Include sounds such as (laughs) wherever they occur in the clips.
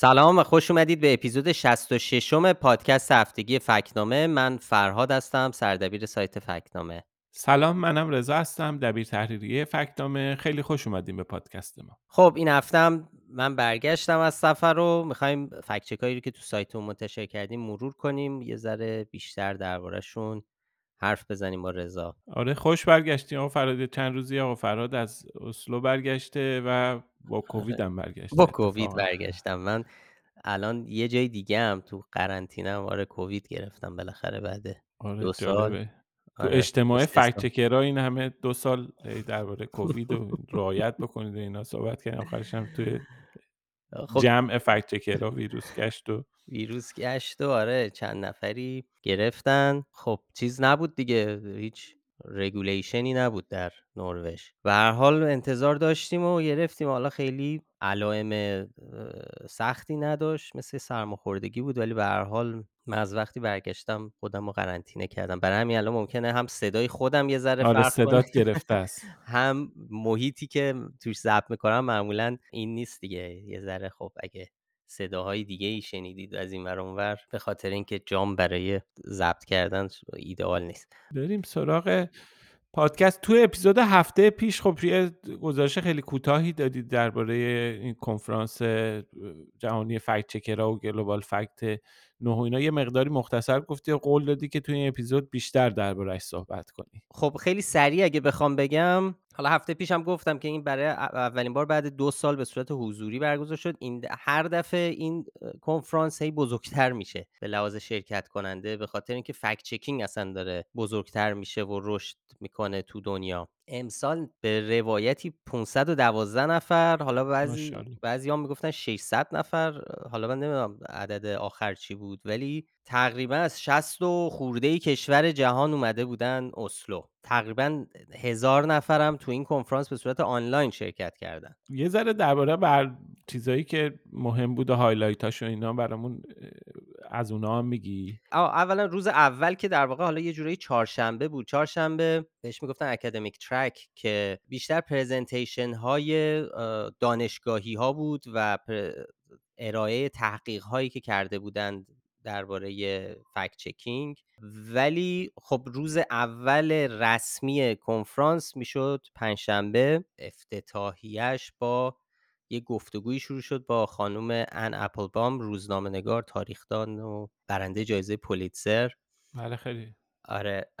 سلام و خوش اومدید به اپیزود 66 م پادکست هفتگی فکتنامه من فرهاد هستم سردبیر سایت فکتنامه سلام منم رضا هستم دبیر تحریریه فکتنامه خیلی خوش اومدیم به پادکست ما. خب این هفتم من برگشتم از سفر رو. می‌خوایم فکچک هایی رو که تو سایتمون منتشر کردیم مرور کنیم. یه ذره بیشتر دربارهشون حرف بزنیم با رضا. آره خوش برگشتیم آقا فراد. چند روزی آقا فراد از اسلو برگشته و با کووید هم برگشته با کووید برگشتم. من الان یه جای دیگه هم تو قرنطینه هم آره کووید گرفتم بالاخره بعد آره دو سال. جالبه. تو آره اجتماع فکچکرها این همه دو سال درباره کووید و رعایت بکنید و اینا صحبت کردیم. آخرش هم توی خب جمع فکچکرها ویروس گشت و ویروس گشت و آره چند نفری گرفتن. خب چیز نبود دیگه هیچ رگولیشنی نبود در نروژ. به هر حال انتظار داشتیم و گرفتیم. حالا خیلی علائم سختی نداشت مثل سرماخوردگی بود ولی به هر حال من از وقتی برگشتم خودم رو قرنطینه کردم. برای همین الان ممکنه هم صدای خودم یه ذره آره فرق کنه صدات گرفته است. (laughs) هم محیطی که توش ضبط می‌کنم معمولا این نیست دیگه. یه ذره خب اگه صداهای دیگه ای شنیدید از این ور اونور به خاطر اینکه جام برای ضبط کردن ایدئال نیست. بریم سراغ پادکست تو اپیزود هفته پیش خب یه گزارش خیلی کوتاهی دادید درباره این کنفرانس جهانی فکت چکرها و گلوبال فکت نه اینا یه مقداری مختصر گفتی قول دادی که توی این اپیزود بیشتر دربارهش صحبت کنی. خب خیلی سریع اگه بخوام بگم حالا هفته پیشم گفتم که این برای اولین بار بعد دو سال به صورت حضوری برگزار شد. این هر دفعه این کنفرانس هی بزرگتر میشه به لحاظ شرکت کننده به خاطر اینکه فکت چکینگ اصلا داره بزرگتر میشه و رشد می‌کنه تو دنیا. امسال به روایتی 512 نفر حالا بعضی ماشاءالله. بعضی هم می‌گفتن 600 نفر حالا من نمی‌دونم عدد آخر چی بود ولی تقریبا از 60 و خورده کشور جهان اومده بودن اسلو. تقریبا هزار نفرم تو این کنفرانس به صورت آنلاین شرکت کردن. یه ذره درباره بر چیزایی که مهم بود و highlight اش و اینا برامون از اونا هم میگی؟ اولا روز اول که در واقع حالا یه جورایی چهارشنبه بود. چهارشنبه بهش می‌گفتن academic track که بیشتر presentation های اه، دانشگاهی ها بود و پر- ارائه تحقیق هایی که کرده بودند درباره فکت چکینگ. ولی خب روز اول رسمی کنفرانس می‌شد پنجشنبه. افتتاحیش با یه گفتگویی شروع شد با خانم ان اپلبام روزنامه نگار تاریخدان و برنده جایزه پولیتزر. بله خیلی. آره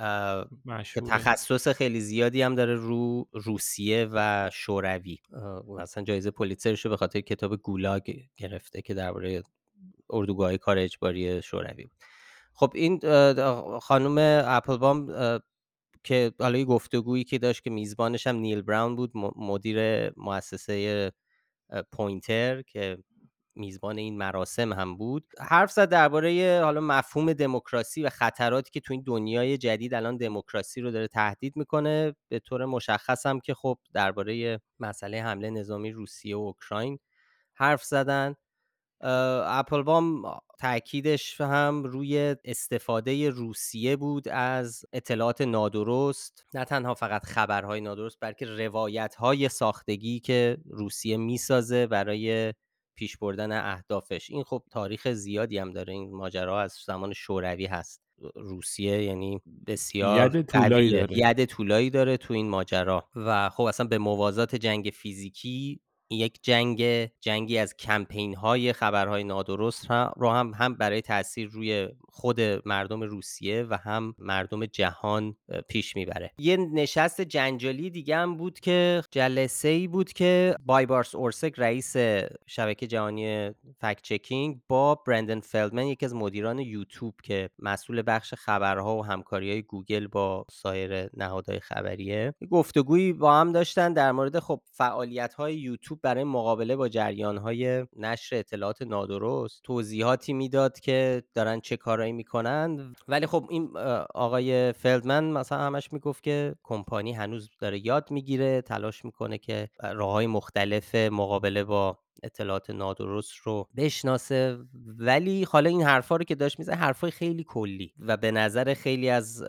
که تخصص خیلی زیادی هم داره رو روسیه و شوروی. اه، مثلا جایزه پولیتزرش رو به خاطر کتاب گولاگ گرفته که درباره اردوگاه کار اجباری شوروی بود. خب این خانم اپلبام که حالا گفتگویی که داشت که میزبانش هم نیل براون بود مدیر مؤسسه پوینتر که میزبان این مراسم هم بود. حرف زد درباره حالا مفهوم دموکراسی و خطراتی که تو این دنیای جدید الان دموکراسی رو داره تهدید می‌کنه. به طور مشخص هم که خب درباره مسئله حمله نظامی روسیه و اوکراین حرف زدن. اپلبام تاکیدش هم روی استفاده روسیه بود از اطلاعات نادرست. نه تنها فقط خبرهای نادرست بلکه روایت های ساختگی که روسیه می‌سازه برای پیش بردن اهدافش. این خب تاریخ زیادی هم داره. این ماجرا از زمان شوروی هست. روسیه یعنی بسیار ید طولایی داره. ید طولایی داره تو این ماجرا. و خب اصلا به موازات جنگ فیزیکی یک جنگ جنگی از کمپین های خبرهای نادرست رو هم هم برای تاثیر روی خود مردم روسیه و هم مردم جهان پیش می‌بره. یه نشست جنجالی دیگه هم بود که جلسه ای بود که بایبارس اورسک رئیس شبکه جهانی fact checking با برندن فلدمن یکی از مدیران یوتیوب که مسئول بخش خبرها و همکاری های گوگل با سایر نهادهای خبریه یه گفتگویی با هم داشتن در مورد خب فعالیت های یوتیوب برای مقابله با جریان های نشر اطلاعات نادرست توضیحاتی می‌داد که دارن چه کارایی می‌کنن. ولی خب این آقای فلدمن مثلا همش می‌گفت که کمپانی هنوز داره یاد می‌گیره تلاش می‌کنه که راه های مختلف مقابله با اطلاعات نادرست رو بشناسه. ولی حالا این حرفا رو که داشت می‌زنه حرفای خیلی کلی و به نظر خیلی از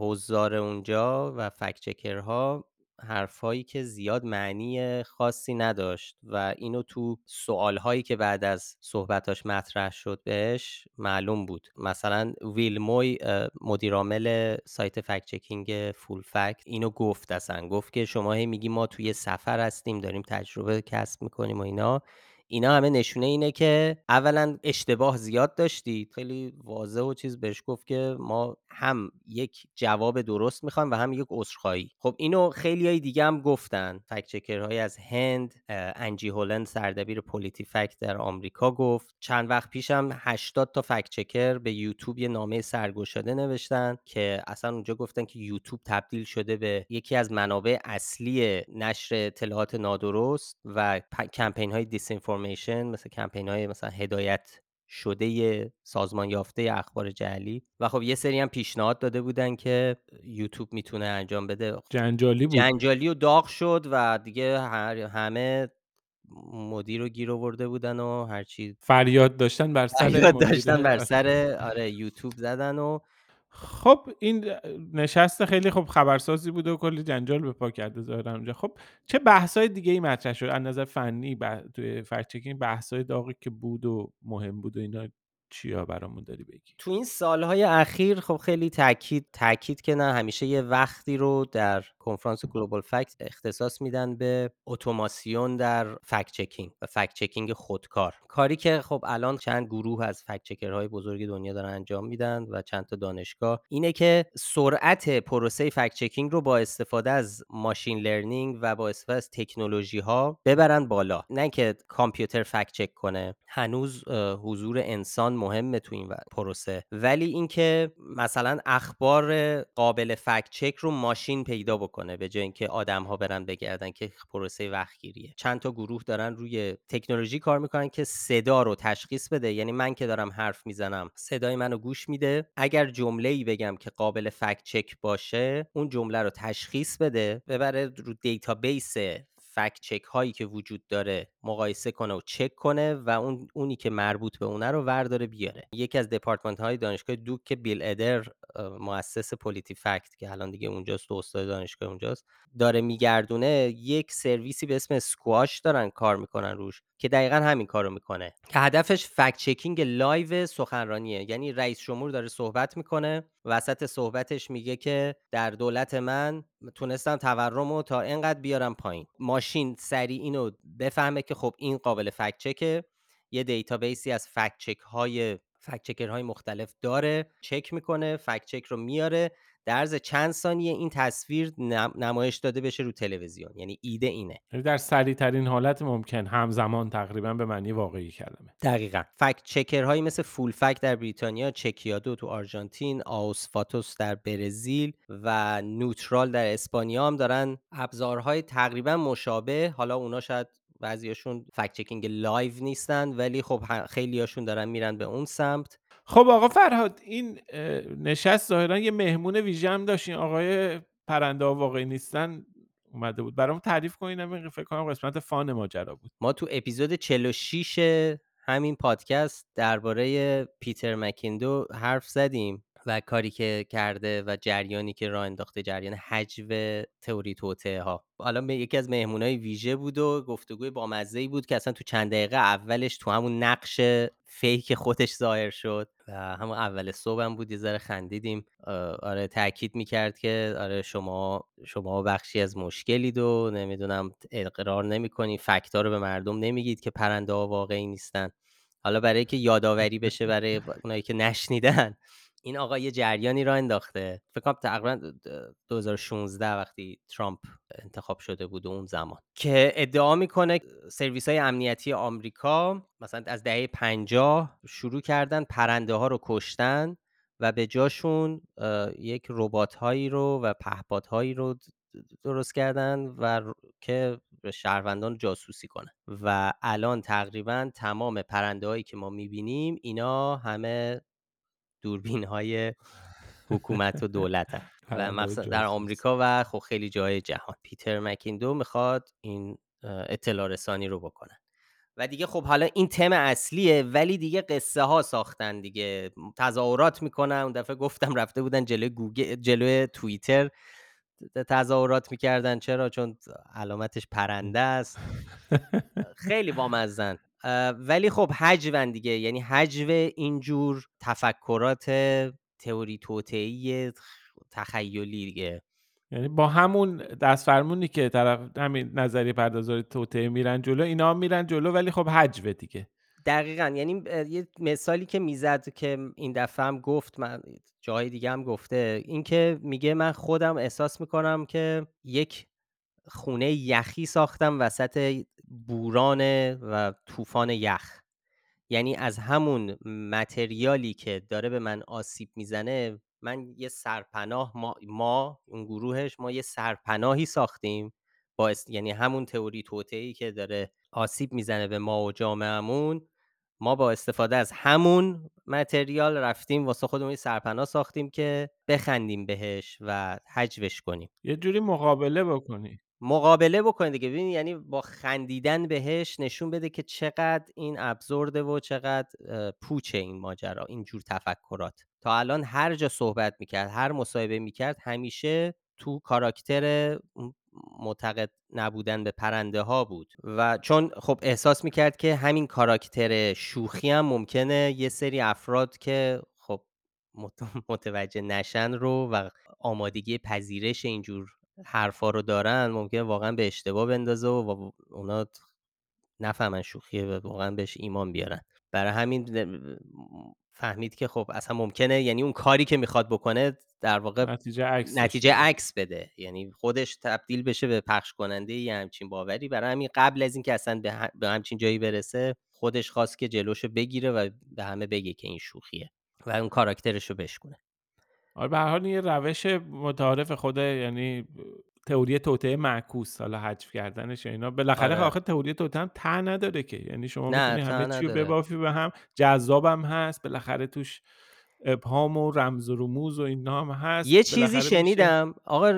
حضار اونجا و فکت چکرها حرفایی که زیاد معنی خاصی نداشت و اینو تو سوالهایی که بعد از صحبتاش مطرح شد بهش معلوم بود. مثلا ویل موی مدیرعامل سایت fact checking Full Fact اینو گفت اصلا. گفت که شما هی میگی ما توی سفر هستیم داریم تجربه کسب می‌کنیم و اینا. اینا همه نشونه اینه که اولا اشتباه زیاد داشتید. خیلی واضح و چیز بهش گفت که ما هم یک جواب درست می‌خوایم و هم یک عذرخواهی. خب اینو خیلی های دیگه هم گفتن. fact checker های از هند انجی هولند سردبیر PolitiFact در آمریکا گفت. چند وقت پیشم 80 تا fact checker به یوتیوب یه نامه سرگشاده نوشتن که اصلا اونجا گفتن که یوتیوب تبدیل شده به یکی از منابع اصلی نشر اطلاعات نادرست و کمپین های دیس مثل کمپین های مثلا هدایت شده سازمان یافته اخبار جعلی و خب یه سری هم پیشنهاد داده بودن که یوتیوب می‌تونه انجام بده. جنجالی بود. جنجالی و داغ شد و دیگه همه مدیر رو گیر آورده بودن و هرچی فریاد داشتن بر سر فریاد داشتن بر (laughs) سر آره یوتیوب زدن و خب این نشست خیلی خب خبرسازی بوده و کلی جنجال به پا کرده ظاهرا اونجا. خب چه بحث‌های دیگه ای مطرح شد؟ از نظر فنی ب... توی fact بحث‌های داغی که بود و مهم بود و اینا چیا برامون داری بگی؟ تو این سالهای اخیر خب خیلی تاکید تاکید که نه همیشه یه وقتی رو در کنفرانس Global Fact اختصاص میدن به اتوماسیون در fact checking و fact checking خودکار. کاری که خب الان چند گروه از fact checker های بزرگ دنیا دارن انجام میدن و چند تا دانشگاه اینه که سرعت پروسه fact checking رو با استفاده از machine learning و با استفاده از تکنولوژی ها ببرن بالا. نه که کامپیوتر fact check کنه. هنوز حضور انسان مهمه تو این پروسه. ولی اینکه مثلا اخبار قابل fact check رو ماشین پیدا بکنه. به جای اینکه آدم ها برن بگردن که پروسه وقتگیریه. چند تا گروه دارن روی تکنولوژی کار می‌کنن که صدا رو تشخیص بده. یعنی من که دارم حرف می‌زنم صدای منو گوش میده. اگر جمله ای بگم که قابل fact check باشه اون جمله رو تشخیص بده ببره رو database fact check هایی که وجود داره مقایسه کنه و چک کنه و اون اونی که مربوط به اونه رو ورداره بیاره. یکی از دپارتمنت های دانشگاه دوک که بیل ادر مؤسس پولیتی فکت که الان دیگه اونجاست و استاد دانشگاه اونجاست داره میگردونه یک سرویسی به اسم Squash دارن کار می‌کنن روش که دقیقا همین کارو می‌کنه. که هدفش fact checking live سخنرانیه. یعنی رئیس جمهور داره صحبت می‌کنه وسط صحبتش میگه که در دولت من تونستم تورم رو تا اینقدر بیارم پایین. ماشین سریع اینو بفهمه که خب این قابل fact check ه. یه database ی از fact check های fact checker های مختلف داره چک می‌کنه fact check رو میاره. در عرض چند ثانیه این تصویر نمایش داده بشه رو تلویزیون یعنی ایده اینه. یعنی در سریع ترین حالت ممکن همزمان تقریبا به معنی واقعی کلمه. دقیقا. fact checker هایی مثل Full Fact در بریتانیا Chequeado تو آرژانتین Aos Fatos در برزیل و Newtral در اسپانیا هم دارن ابزارهای تقریبا مشابه. حالا اونا شاید بعضیاشون fact checking live نیستن ولی خب خیلیاشون دارن میرن به اون سمت. خب آقا فرهاد این نشست ظاهرا یه مهمون ویژه هم داشتین آقای پرنده واقعی نیستن اومده بود. برام تعریف کنین این فکر کنم قسمت fun ماجرا بود. ما تو اپیزود 46 همین پادکست درباره پیتر مکیندو حرف زدیم. و کاری که کرده و جریانی که راه انداخته جریان هجو تئوری توطئه ها حالا یکی از مهمونای ویژه بود و گفتگوی با مزه بود که اصلا تو چند دقیقه اولش تو همون نقش فیک خودش ظاهر شد و همون اول صبحم بود یه ذره خندیدیم. آره تاکید می‌کرد که آره شما شما بخشی از مشکلید و نمی‌دونم اقرار نمی‌کنی فکتا رو به مردم نمیگید که پرنده ها واقعی نیستن. حالا برای که یادآوری بشه برای (laughs) اونایی که نشنیدن. این آقا یه جریانی را انداخته. فکر کنم تقریبا 2016 وقتی ترامپ انتخاب شده بود اون زمان. که ادعا می‌کنه سرویس های امنیتی آمریکا مثلا از دهه 50 شروع کردن پرنده ها رو کشتن و به جاشون یک ربات هایی رو و پهپاد هایی رو درست کردن و که شهروندان جاسوسی کنن. و الان تقریبا تمام پرنده هایی که ما می‌بینیم اینا همه دوربین های حکومت و (laughs) دولت و مثلا در آمریکا و خب خیلی جای جهان. پیتر مکیندو می‌خواد این اطلاع رسانی رو بکنن. و دیگه خب حالا این تم اصلیه ولی دیگه قصه ها ساختن دیگه. تظاهرات می‌کنن. اون دفعه گفتم رفته بودن جلوی گوگل جلوی توییتر. تظاهرات می‌کردن. چرا؟ چون علامتش پرنده است. (laughs) خیلی بامزه‌ن. ولی خب هجوًا دیگه یعنی هجو اینجور تفکرات تئوری توطئه‌ای تخیلی دیگه. یعنی با همون دستفرمونی که طرف همین نظریه پردازای توطئه میرن جلو اینا میرن جلو ولی خب هجوه دیگه. دقیقاً یعنی یه مثالی که می‌زد که این دفعه هم گفت من جاهای دیگه هم گفته این که میگه من خودم احساس می‌کنم که یک خونه یخی ساختم وسط بوران و طوفان یخ. یعنی از همون متریالی که داره به من آسیب می‌زنه من یه سرپناه ما ما اون گروهش ما یه سرپناهی ساختیم با یعنی همون تئوری توطئه‌ای که داره آسیب می‌زنه به ما و جامعه‌مون ما با استفاده از همون متریال رفتیم واسه خودمون یه سرپناه ساختیم که بخندیم بهش و هجوش کنیم. یه جوری مقابله بکنی. مقابله بکنید دیگه ببینید یعنی با خندیدن بهش نشون بده که چقدر این ابزورده و چقدر پوچه این ماجرا اینجور تفکرات. تا الان هر جا صحبت می‌کرد هر مصاحبه می‌کرد همیشه تو کاراکتر معتقد نبودن به پرنده‌ها بود و چون خب احساس می‌کرد که همین کاراکتر شوخی هم ممکنه یه سری افراد که خب (laughs) متوجه نشن رو و آمادگی پذیرش اینجور حرفا رو دارن ممکنه واقعا به اشتباه بندازه و اونا نفهمن شوخیه و واقعا بهش ایمان بیارن. برای همین فهمید که خب اصلا ممکنه یعنی اون کاری که می‌خواد بکنه در واقع نتیجه عکسش نتیجه. عکس بده. یعنی خودش تبدیل بشه به پخش کننده یه همچین باوری برای همین قبل از اینکه اصلا به به همچین جایی برسه خودش خواست که جلوشو بگیره و به همه بگه که این شوخیه و اون کاراکترشو بشکونه. آره به هر حال این یه روش متعارف خود یعنی تئوری توطئه معکوس حالا حذف کردنش اینا. بالاخره آره. آخه تئوری توطئه هم ته نداره که. یعنی شما می‌تونی همه چی رو. ببافی به هم. جذابم هست بالاخره توش ابهام و رمز و رموز و اینا هم هست. یه چیزی میشه شنیدم. آقا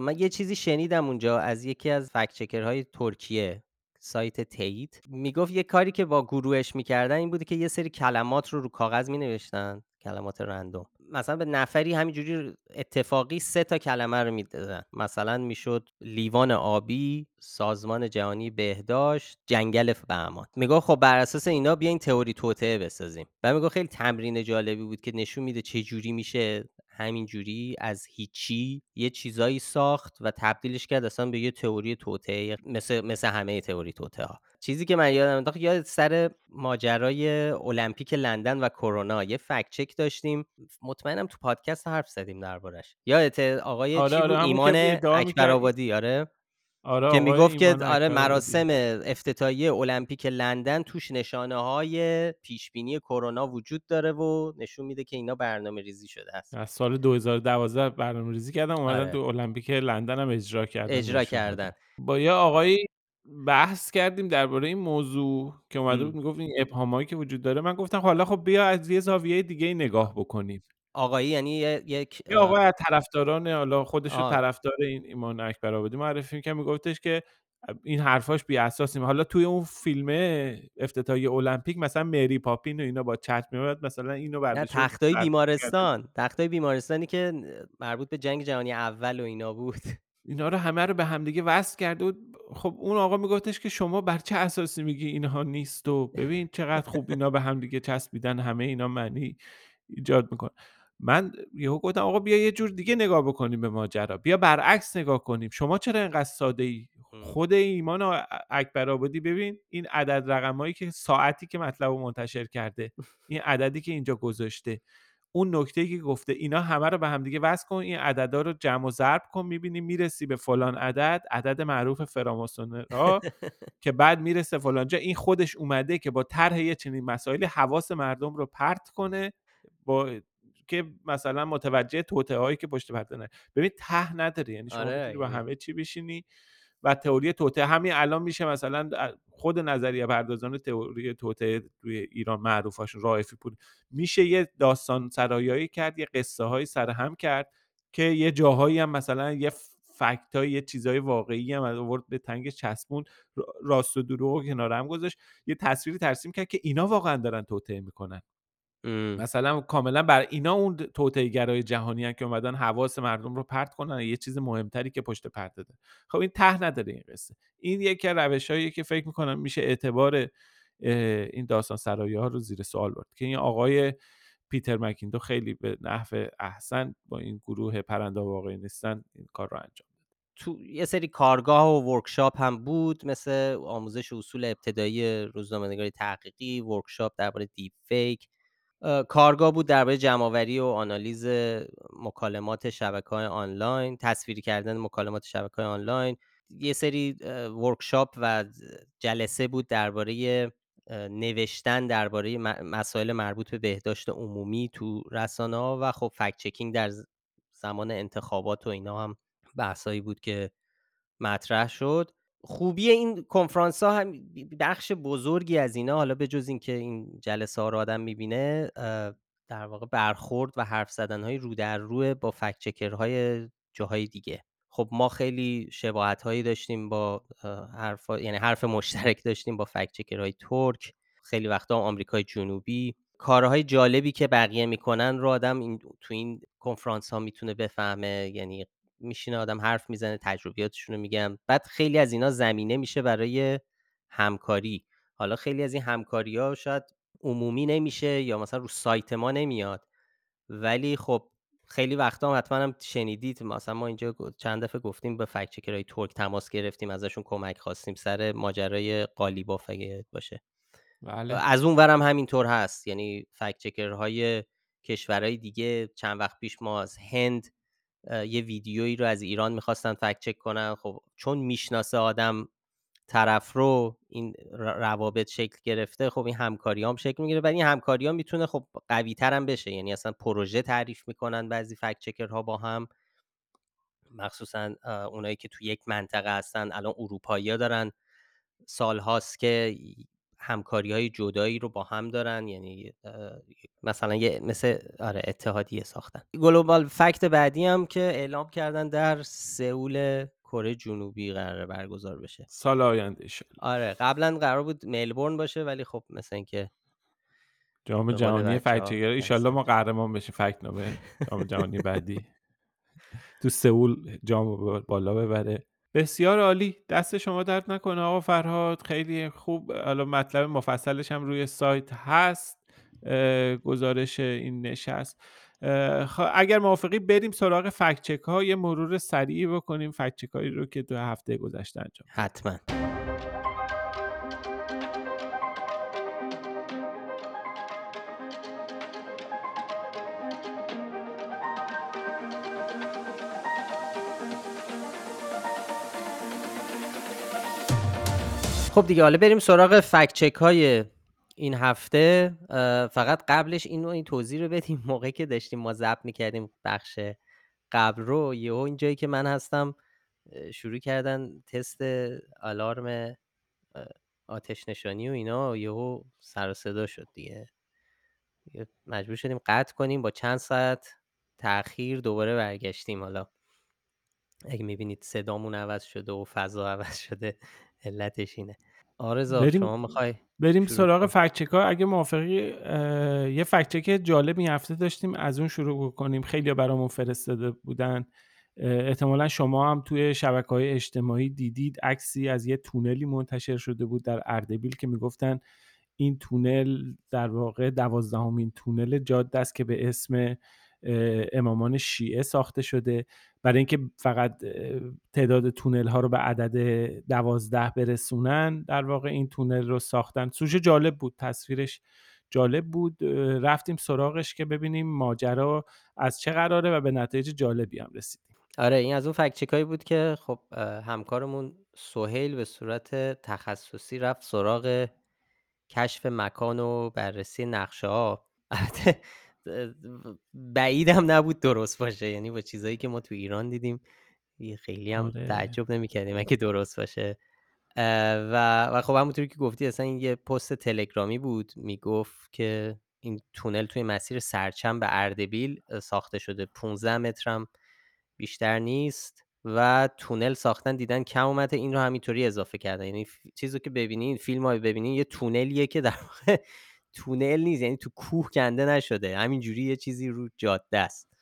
من یه چیزی شنیدم اونجا از یکی از فکت چکرهای ترکیه سایت تییت می‌گفت یه کاری که با گروهش می‌کردن این بوده که یه سری کلمات رو رو کاغذ مینوشتن. کلمات رندوم. مثلا به نفری همینجوری اتفاقی سه تا کلمه رو می‌دادن. مثلا می‌شد لیوان آبی سازمان جهانی بهداشت جنگل بهمان می‌گفت خب بر اساس اینا بیاین تئوری توطئه بسازیم. و می‌گفت خیلی تمرین جالبی بود که نشون میده چه جوری میشه همینجوری از هیچی یه چیزایی ساخت و تبدیلش کرد اصلا به یه تئوری توطئه مثل مثل همه تئوری توطئه‌ها. چیزی که من یادم انداخت یاد سر ماجرای المپیک لندن و کرونا. یه فکت چک داشتیم. مطمئنم تو پادکست حرف زدیم دربارش. یادته آقای آره آره بود؟ ایمان اکبرآبادی آره. آره که آقای می‌گفت که آره مراسم افتتاحیه المپیک لندن توش نشانه‌های پیشبینی کرونا وجود داره و نشون میده که اینا برنامه‌ریزی شده است. از سال 2012 برنامه‌ریزی کردن اومدن آره. تو المپیک لندن هم اجرا کردن اجرا. کردن. با یه آقایی بحث کردیم درباره این موضوع که اومده بود. می‌گفت این ابهامایی که وجود داره من گفتم حالا خب بیا از یه زاویه دیگه نگاه بکنیم. آقایی یعنی یک یه آقای از طرفداران حالا خودش رو. طرفدار این ایمان اکبرآبادی معرفی می‌کرد میگفتش که این حرفاش بی‌اساس حالا توی اون فیلم افتتاحیه المپیک مثلا مری پاپین و اینا با چتر میومد مثلا اینو بود تختای بیمارستان. تختای بیمارستانی که مربوط به جنگ جهانی اول و اینا بود. اینا رو همه رو به همدیگه وصل کرده بود. خب اون آقا میگفتش که شما بر چه اساسی میگی اینها نیست و ببین چقدر خوب اینا به همدیگه چسبیدن همه اینا معنی ایجاد می‌کنه من یهو گفتم آقا بیا یه جور دیگه نگاه بکنیم به ماجرا. بیا برعکس نگاه کنیم. شما چرا اینقدر ساده ای. خود ایمان ا اکبرآبادی ببین این عدد رقمایی که ساعتی که مطلب رو منتشر کرده این عددی که اینجا گذاشته اون نکته‌ای که گفته اینا همه رو به همدیگه وصل کن این عددا رو جمع و ضرب کن می‌بینی می‌رسی به فلان عدد عدد معروف فراماسونرها که بعد می‌رسه فلان جا. این خودش اومده که با طرح یه چنین مسائلی حواس مردم رو پرت کنه با که مثلا متوجه توطئه‌هایی که پشت پرده ببین ته نداره یعنی شما آره با همه چی بشینی و تئوری توطئه همین الان میشه مثلا خود نظریه پردازان تئوری توطئه توی ایران معروفاشون رائفی پور. میشه یه داستان سرایایی کرد یه قصه هایی سرهم کرد که یه جاهایی هم مثلا یه فکت های یه چیزای واقعی هم آورد به تنگ چسبون راست و دروغ کنار هم گذاشت. یه تصویری ترسیم کرد که اینا واقعا دارن توطئه می‌کنن. إمم. مثلا کاملا بر اینا اون توطئه‌گرای جهانیان که اومدن حواس مردم رو پرت کنن یه چیز مهمتری که پشت پرده داره خب این ته نداره این قصه این یکی از روش‌هاییه که فکر می‌کنم میشه اعتبار این داستان سرایی‌ها رو زیر سوال برد که این آقای پیتر مکیندو خیلی به نحو احسن با این گروه پرنده واقعی نیستن این کار رو انجام داد. تو یه سری کارگاه و workshop هم بود مثل آموزش اصول ابتدایی روزنامه‌نگاری تحقیقی، workshop درباره deep fake، کارگاه بود درباره جمع‌آوری و آنالیز مکالمات شبکه‌های آنلاین، تصویری کردن مکالمات شبکه‌های آنلاین، یه سری ورکشاپ و جلسه بود درباره نوشتن درباره مسائل مربوط به بهداشت عمومی تو رسانه‌ها و خب فکت چکینگ در زمان انتخابات و اینا هم بحثایی بود که مطرح شد. خوبی این کنفرانس‌ها هم ب بخش بزرگی از اینا حالا بجز اینکه این جلسه‌ها رو آدم می‌بینه در واقع برخورد و حرف زدن‌های رو در رو با فکت چکرهای جاهای دیگه. خب ما خیلی شباهت‌هایی داشتیم با اه، حرفا یعنی حرف مشترک داشتیم با فکت چکرهای ترک، خیلی وقتا آمریکای جنوبی. کارهای جالبی که بقیه می‌کنن رو آدم این تو این کنفرانس‌ها می‌تونه بفهمه یعنی میشینه آدم حرف می‌زنه تجربیاتشون رو میگن بعد خیلی از اینا زمینه میشه برای همکاری. حالا خیلی از این همکاری‌ها شاید عمومی نمیشه یا مثلا رو سایت ما نمیاد. ولی خب خیلی وقتا هم حتما هم شنیدید مثلا ما اینجا چند دفعه گفتیم به فکت چکرهای ترک تماس گرفتیم ازشون کمک خواستیم سر ماجرای قالیباف اگه باشه. بله. از اون ورم همینطور هست. یعنی فکت چکرهای کشورهای دیگه چند وقت پیش ما از هند یه ویدیویی رو از ایران می‌خواستن فکت چک کنن. خب چون می‌شناسه آدم طرف رو این روابط شکل گرفته خب این همکاری هم شکل می‌گیره. و این همکاری ها می‌تونه خب قوی تر هم بشه. یعنی اصلا پروژه تعریف می‌کنن بعضی فکت چکرها با هم. مخصوصا اونایی که تو یک منطقه هستن. الان اروپایی دارن سالهاست که همکاری های جدایی رو با هم دارن یعنی مثلا یه مثل آره اتحادیه ساختن. گلوبال فکت بعدی هم که اعلام کردن در سئول کره جنوبی قراره برگزار بشه. سال آینده آره قبلا قرار بود ملبورن باشه ولی خب مثل اینکه جام جهانی فکت‌چکر ایشالله ما قهرمان بشیم. فکت نامه جام جهانی بعدی. (laughs) تو سئول جام بالا ببره. بسیار عالی. دست شما درد نکنه آقا فرهاد. خیلی خوب. حالا مطلب مفصلش هم روی سایت هست. گزارش این نشست. خب اگر موافقی بریم سراغ فکت ها یه مرور سریعی بکنیم. فکت چک هایی رو که دو هفته گذشته انجام. حتما. خب دیگه حالا بریم سراغ فکت چک های این هفته. فقط قبلش اینو این توضیح رو بدیم. (laughs) موقعی که داشتیم ما ضبط می‌کردیم بخش قبل رو یهو این جایی که من هستم شروع کردن تست آلارم آتش نشانی و اینا یهو سر و صدا شد دیگه. مجبور شدیم قطع کنیم با چند ساعت تاخیر دوباره برگشتیم. حالا اگه می‌بینید صدامون عوض شده و فضا عوض شده علتش اینه. آرزا شما بریم می‌خوای بریم سراغ کن فکت چک ها اگه موافقی یه فکت چک جالب این هفته داشتیم از اون شروع کنیم خیلی برامون فرستاده بودن. احتمالا شما هم توی شبکه های اجتماعی دیدید عکسی از یه تونلی منتشر شده بود در اردبیل که می‌گفتن این تونل در واقع دوازدهمین تونل جاده است که به اسم امامان شیعه ساخته شده. برای اینکه فقط تعداد تونل ها رو به عدد دوازده برسونن در واقع این تونل رو ساختن. سوژه جالب بود تصویرش جالب بود. رفتیم سراغش که ببینیم ماجرا از چه قراره و به نتایج جالبی هم رسیدیم. آره این از اون فکت چکایی بود که خب همکارمون سهیل به صورت تخصصی رفت سراغ کشف مکان و بررسی نقشه ها بعیدم نبود درست باشه. یعنی با چیزایی که ما تو ایران دیدیم خیلی هم آره. تعجب نمی‌کردیم اگه درست باشه. و و خب همونطوری که گفتی اصلا این یه پست تلگرامی بود. می‌گفت که این تونل توی مسیر سرچم به اردبیل ساخته شده. 15 مترم بیشتر نیست و تونل ساختن دیدن کم اومده. این رو همینطوری اضافه کردن. یعنی چیزی که ببینین فیلم های ببینین یه تونلیه که در واقع تونل نیست یعنی تو کوه کنده نشده. همینجوری یه چیزی رو جاده است.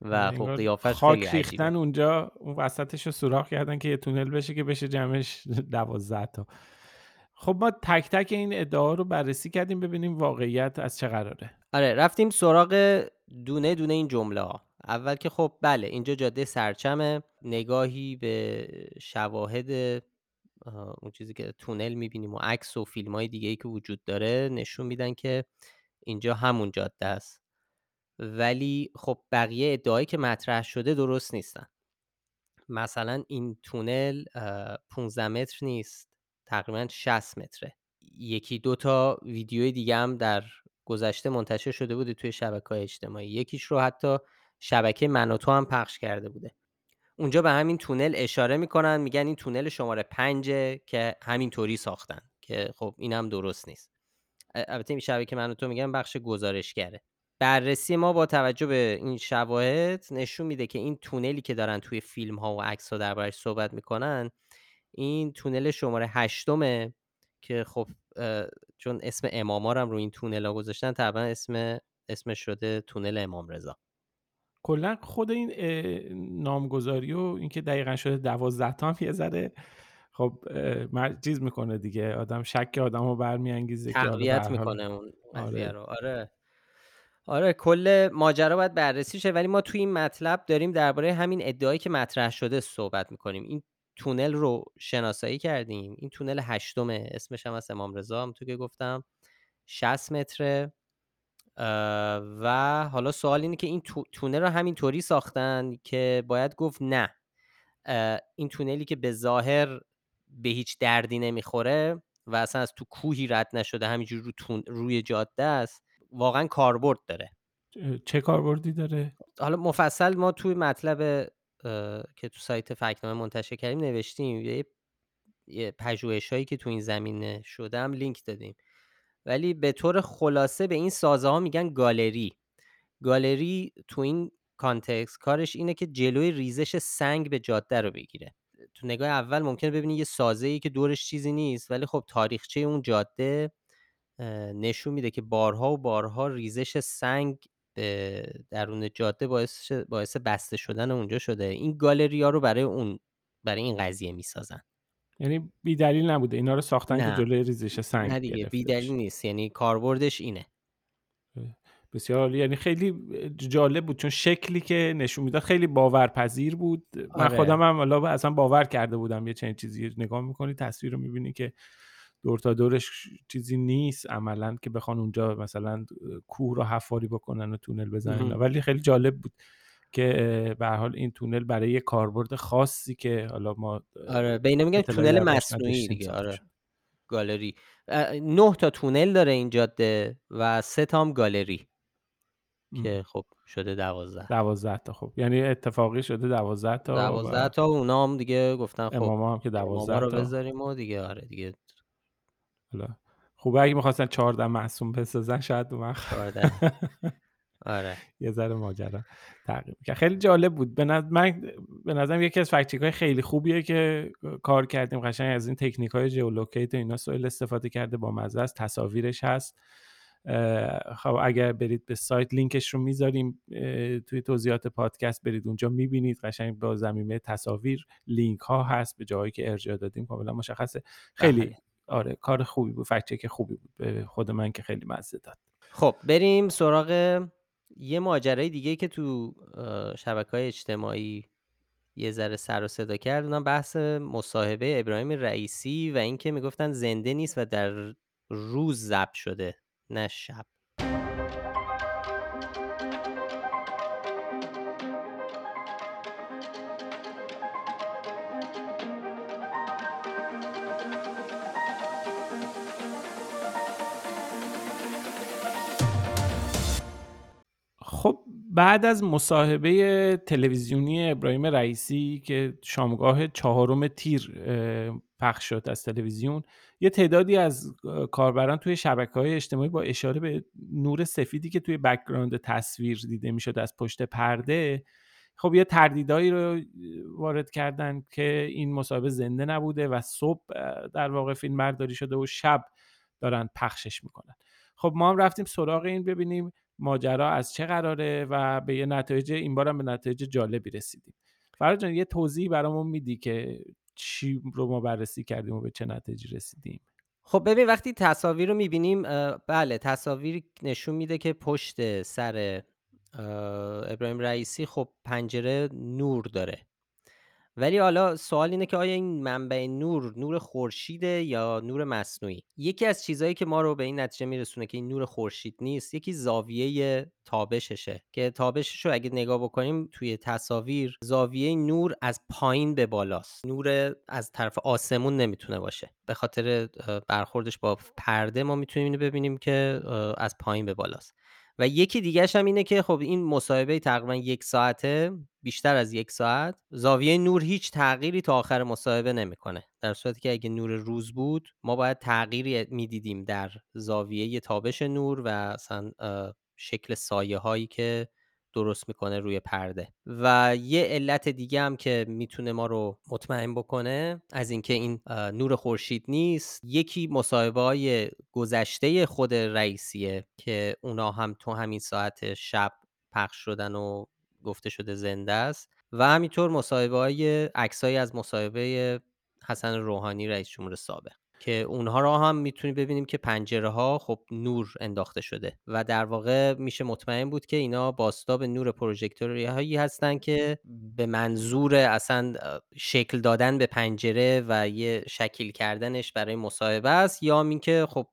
و خب انگار قیافش خاک ریختن اونجا اون وسطش رو سوراخ کردن که یه تونل بشه که بشه جمعش (laughs) دوازده تا. خب ما تک تک این ادعا رو بررسی کردیم ببینیم واقعیت از چه قراره. آره رفتیم سراغ دونه دونه این جمله ها. اول که خب بله اینجا جاده سرچمه نگاهی به شواهد اون چیزی که تونل می‌بینیم و عکس و فیلم های دیگه ای که وجود داره نشون میدن که اینجا همون جاده است. ولی خب بقیه ادعایی که مطرح شده درست نیستن. مثلا این تونل اه، 15 متر نیست تقریبا 60 متره. یکی دو تا ویدیوی دیگه هم در گذشته منتشر شده بوده توی شبکه اجتماعی. یکیش رو حتی شبکه من و تو هم پخش کرده بوده. اونجا به همین تونل اشاره می‌کنن میگن این تونل شماره پنجه که همینطوری ساختن که خب این هم درست نیست. البته این شبکه من و تو میگن بخش گزارشگره. بررسی ما با توجه به این شواهد نشون میده که این تونلی که دارن توی فیلم ها و عکس ها دربارش صحبت می‌کنن این تونل شماره هشتمه که خب چون اسم اماما رو هم رو این تونل ها گذاشتن طبعا اسم اسمش شده تونل امام رضا کلا خود این اه، نامگذاری و اینکه دقیقا شده دوازده تا هم یه ذره خب اه، مر- چیز می‌کنه دیگه. آدم شک آدم رو برمیانگیزه که حالا به تقویت هر حال می‌کنه اون قضیه آره. رو. آره. آره کل ماجرا باید بررسی شه. ولی ما توی این مطلب داریم درباره همین ادعایی که مطرح شده صحبت می‌کنیم. این تونل رو شناسایی کردیم. این تونل هشتمه. اسمش هم از امام رضا هم تو که گفتم. 60 متره. و حالا سوال اینه که این تو- تونل رو همینطوری ساختن که باید گفت نه. این تونلی که به ظاهر به هیچ دردی نمی‌خوره و اصلا از تو کوهی رد نشده همینجور رو تون روی جاده است واقعا کاربرد داره. چه کاربردی داره؟ حالا مفصل ما توی مطلب اه، که تو سایت فکنامه منتشر کردیم نوشتیم یه, یه پژوهش‌هایی که تو این زمینه شده هم لینک دادیم. ولی به طور خلاصه به این سازه ها میگن گالری. گالری تو این context کارش اینه که جلوی ریزش سنگ به جاده رو بگیره. تو نگاه اول ممکنه ببینی یه سازه ای که دورش چیزی نیست ولی خب تاریخچه اون جاده نشون میده که بارها و بارها ریزش سنگ به درون جاده باعث باعث بسته شدن اونجا شده. این گالری ها رو برای اون برای این قضیه می‌سازن. یعنی بی دلیل نبوده. اینا رو ساختن که نه. جلوی ریزش سنگ نه دیگه بی گرفته دلیل بشه. نیست. یعنی کاربردش اینه. بسیار عالی. یعنی خیلی جالب بود. چون شکلی که نشون می‌داد خیلی باورپذیر بود. من آره. خودم هم حالا اصلا باور کرده بودم یه چنین چیزی. نگاه می‌کنی تصویر رو می‌بینی که دور تا دورش چیزی نیست عملا که بخوان اونجا مثلا کوه رو حفاری بکنن و تونل بزنن. مهم. ولی خیلی جالب بود. که به حال این تونل برای یه کاربرد خاصی که حالا ما آره به اینا میگن تونل مصنوعی دیگه آره گالری. نه تا تونل داره این جاده و سه تا هم گالری ام. که خب شده دوازده. دوازده تا خب. یعنی اتفاقی شده دوازده تا دوازده تا اونا هم دیگه گفتن خب اماما هم که دوازده رو تا. بذاریم و دیگه آره دیگه. حالا. خوبه اگه می‌خواستن 14 معصوم بسازن شاید اون وقت چهارده. (laughs) آره. یه ذره ماجرا. تغییر می‌کرد. خیلی جالب بود. به نظر من به نظرم یکی از fact های خیلی خوبیه که کار کردیم قشنگ از این تکنیک های geolocate و اینا سوال استفاده کرده با مزه از تصاویرش هست. خب اگر برید به سایت لینکش رو می‌ذاریم توی توضیحات پادکست برید اونجا می‌بینید قشنگ با زمینه تصاویر لینک ها هست به جایی که ارجاع دادیم. کاملا مشخصه. خیلی بله. آره کار خوبی بود. fact check خوبی بود. به خود من که خیلی مزه داد. خب بریم سراغ یه ماجرای دیگه که تو شبکه های اجتماعی یه ذره سر و صدا کرد اونم بحث مصاحبه ابراهیم رئیسی و اینکه می‌گفتن زنده نیست و در روز ضبط شده نه شب. بعد از مصاحبه تلویزیونی ابراهیم رئیسی که شامگاه چهارم تیر پخش شد از تلویزیون یه تعدادی از کاربران توی شبکه های اجتماعی با اشاره به نور سفیدی که توی بکگراند تصویر دیده می‌شد از پشت پرده خب یه تردیدایی رو وارد کردن که این مصاحبه زنده نبوده و صبح در واقع فیلم برداری شده و شب دارن پخشش می‌کنن. خب ما هم رفتیم سراغ این ببینیم ماجرا از چه قراره و به یه نتایج این بارم به نتایج جالبی رسیدیم. فراد جان یه توضیحی برامون میدی که چی رو ما بررسی کردیم و به چه نتایجی رسیدیم؟ خب ببین وقتی تصاویر رو می‌بینیم بله تصاویر نشون میده که پشت سر ابراهیم رئیسی خب پنجره نور داره. ولی حالا سوال اینه که آیا این منبع نور نور خورشیده یا نور مصنوعی؟ یکی از چیزهایی که ما رو به این نتیجه میرسونه که این نور خورشید نیست یکی زاویه تابششه که تابشش رو اگه نگاه بکنیم توی تصاویر زاویه نور از پایین به بالاست. نور از طرف آسمون نمی‌تونه باشه. به خاطر برخوردش با پرده ما می‌تونیم اینو ببینیم که از پایین به بالاست. و یکی دیگهش هم اینه که خب این مصاحبه تقریبا یک ساعته بیشتر از یک ساعت. زاویه نور هیچ تغییری تا آخر مصاحبه نمی‌کنه. در صورتی که اگه نور روز بود ما باید تغییری می‌دیدیم در زاویه تابش نور و اصلا شکل سایه هایی که درست می‌کنه روی پرده. و یه علت دیگه هم که می‌تونه ما رو مطمئن بکنه از اینکه این نور خورشید نیست یکی مصاحبه های گذشته خود رئیسیه که اونا هم تو همین ساعت شب پخش شدن و گفته شده زنده است. و همینطور مصاحبه های عکسایی از مصاحبه حسن روحانی رئیس جمهور سابق. که اونها را هم می‌تونیم ببینیم که پنجره ها خب نور انداخته شده و در واقع میشه مطمئن بود که اینا باستاب نور پروژکتوری هایی هستن که به منظور اصلا شکل دادن به پنجره و یه شکل کردنش برای مصاحبه است یا اینکه خب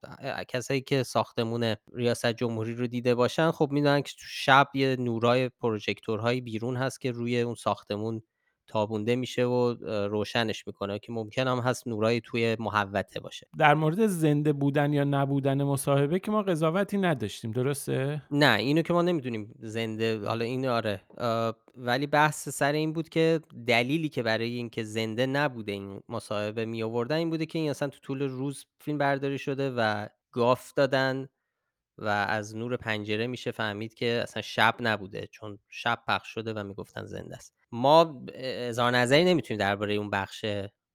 کسایی که ساختمون ریاست جمهوری رو دیده باشن خب می‌دونن که شب یه نورای پروژکتورهایی بیرون هست که روی اون ساختمون تابونده میشه و روشنش می‌کنه که ممکن هم هست نورایی توی محوطه باشه. در مورد زنده بودن یا نبودن مصاحبه که ما قضاوتی نداشتیم درسته؟ نه اینو که ما نمی‌دونیم زنده حالا این آره. ولی بحث سر این بود که دلیلی که برای اینکه زنده نبوده این مصاحبه می آوردن این بوده که این اصلا تو طول روز فیلم برداری شده و گاف دادن و از نور پنجره میشه فهمید که اصلا شب نبوده چون شب پخش شده و می‌گفتن زنده است. ما اظهار نظری نمی‌تونیم درباره اون بخش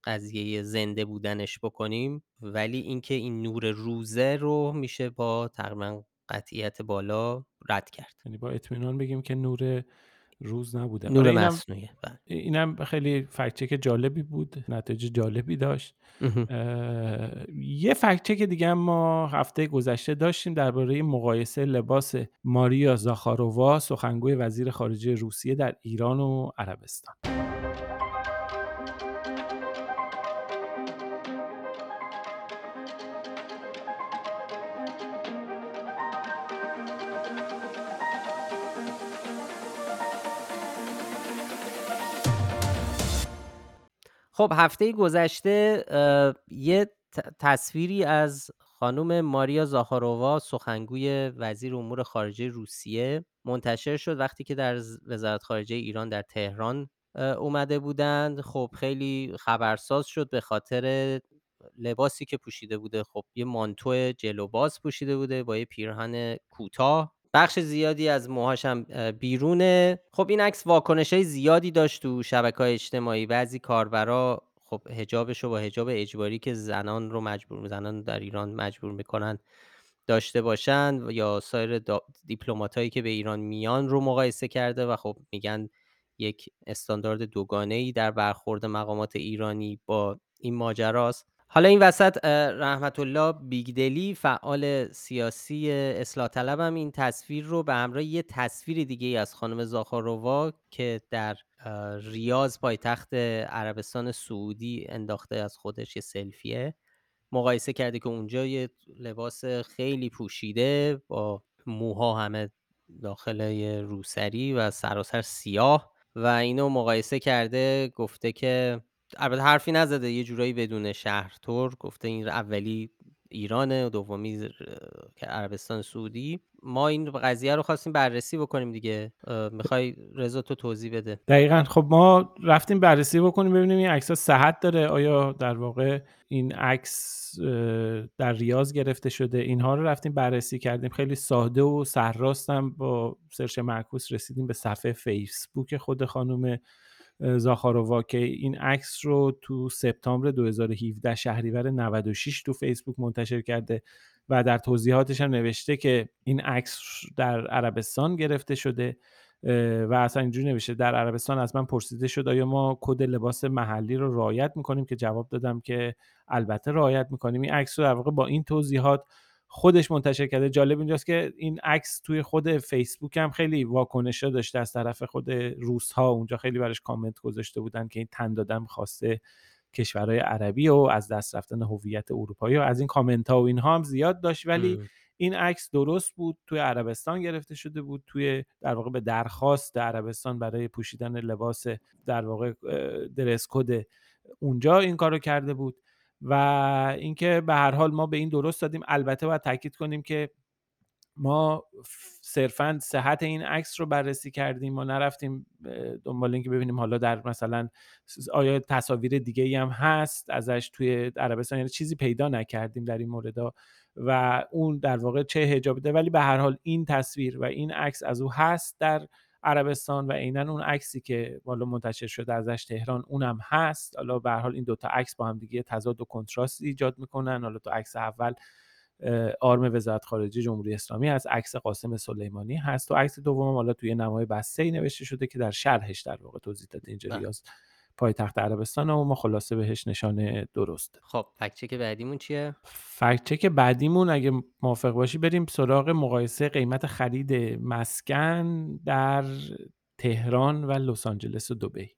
قضیه زنده بودنش بکنیم ولی اینکه این نور روزه رو میشه با تقریبا قطعیت بالا رد کرد. یعنی با اطمینان بگیم که نور روز نبوده. نور مصنوعی. بله. اینم خیلی فکت جالبی بود نتیجه جالبی داشت. یه فکت که دیگه ما هفته گذشته داشتیم درباره مقایسه لباس ماریا زاخارووا سخنگوی وزیر خارجه روسیه در ایران و عربستان. خب هفته گذشته یه تصویری از خانم ماریا زاخارووا سخنگوی وزیر امور خارجه روسیه منتشر شد وقتی که در وزارت خارجه ایران در تهران اومده بودند. خب خیلی خبرساز شد به خاطر لباسی که پوشیده بوده. خب یه مانتو جلوباز پوشیده بوده با یه پیرهن کوتاه. بخش زیادی از موهاش بیرونه. خب این عکس های زیادی داشت تو های اجتماعی. بعضی کاربرا خب حجابش رو با حجاب اجباری که زنان رو مجبور زنان در ایران مجبور می‌کنن داشته باشن یا سایر دیپلماتایی که به ایران میان رو مقایسه کرده و خب میگن یک استاندارد دوگانه ای در برخورد مقامات ایرانی با این ماجراست. حالا این وسط رحمت الله بیگدلی فعال سیاسی اصلاح طلب هم این تصویر رو به همراه یه تصویر دیگه از خانم زاخارووا که در ریاض پایتخت عربستان سعودی انداخته از خودش یه سلفیه. مقایسه کرده که اونجا یه لباس خیلی پوشیده با موها همه داخل یه روسری و سراسر سیاه و اینو مقایسه کرده گفته که البته حرفی نزده یه جورایی بدون شهرتور گفته این اولی ایرانه و دومی عربستان سعودی. ما این قضیه رو خواستیم بررسی بکنیم دیگه. می‌خوای رضا تو توضیح بده. دقیقا. خب ما رفتیم بررسی بکنیم ببینیم این عکس صحت داره. آیا در واقع این عکس در ریاض گرفته شده؟ اینها رو رفتیم بررسی کردیم. خیلی ساده و سرراستم با سرچ معکوس رسیدیم به صفحه فیسبوک خود خانم زاخاروا که این عکس رو تو سپتامبر 2017 شهریور 96 تو فیسبوک منتشر کرده و در توضیحاتش هم نوشته که این عکس در عربستان گرفته شده و اصلا اینجوری نوشته در عربستان از من پرسیده شد آیا ما کد لباس محلی رو رعایت می‌کنیم؟ که جواب دادم که البته رعایت می‌کنیم. این عکس رو در واقع با این توضیحات خودش منتشر کرده. جالب اینجاست که این عکس توی خود فیسبوک هم خیلی واکنش داشته از طرف خود روس ها اونجا خیلی براش کامنت گذاشته بودن که این تن دادن خواسته کشورهای عربی و از دست رفتن هویت اروپایی و از این کامنت ها و اینها هم زیاد داشت. ولی این عکس درست بود. توی عربستان گرفته شده بود. توی در واقع به درخواست عربستان برای پوشیدن لباس در واقع درس کد اونجا این کارو کرده بود. و اینکه به هر حال ما به این درست دادیم. البته باید تاکید کنیم که ما صرفا صحت این عکس رو بررسی کردیم ما نرفتیم دنبال اینکه ببینیم حالا در مثلا آیا تصاویر دیگه ای هم هست ازش توی عربستان یعنی چیزی پیدا نکردیم در این مورد و اون در واقع چه حجابی ده ولی به هر حال این تصویر و این عکس از او هست در عربستان و عینا اون عکسی که بالا منتشر شده ازش تهران اونم هست. حالا به هر حال این دوتا عکس با هم دیگه تضاد و کنتراست ایجاد می‌کنن. حالا تو عکس اول آرم وزارت خارجه جمهوری اسلامی هست عکس قاسم سلیمانی هست. و عکس دوم حالا توی نمای بسته ای نوشته شده که در شرحش در واقع توضیح داده اینجا بله. ریاض. پایتخت عربستان و ما خلاصه بهش نشانه درست. خب فکت بعدیمون چیه؟ فکت بعدیمون اگه موافق باشی بریم سراغ مقایسه قیمت خرید مسکن در تهران و لس آنجلس و دبی.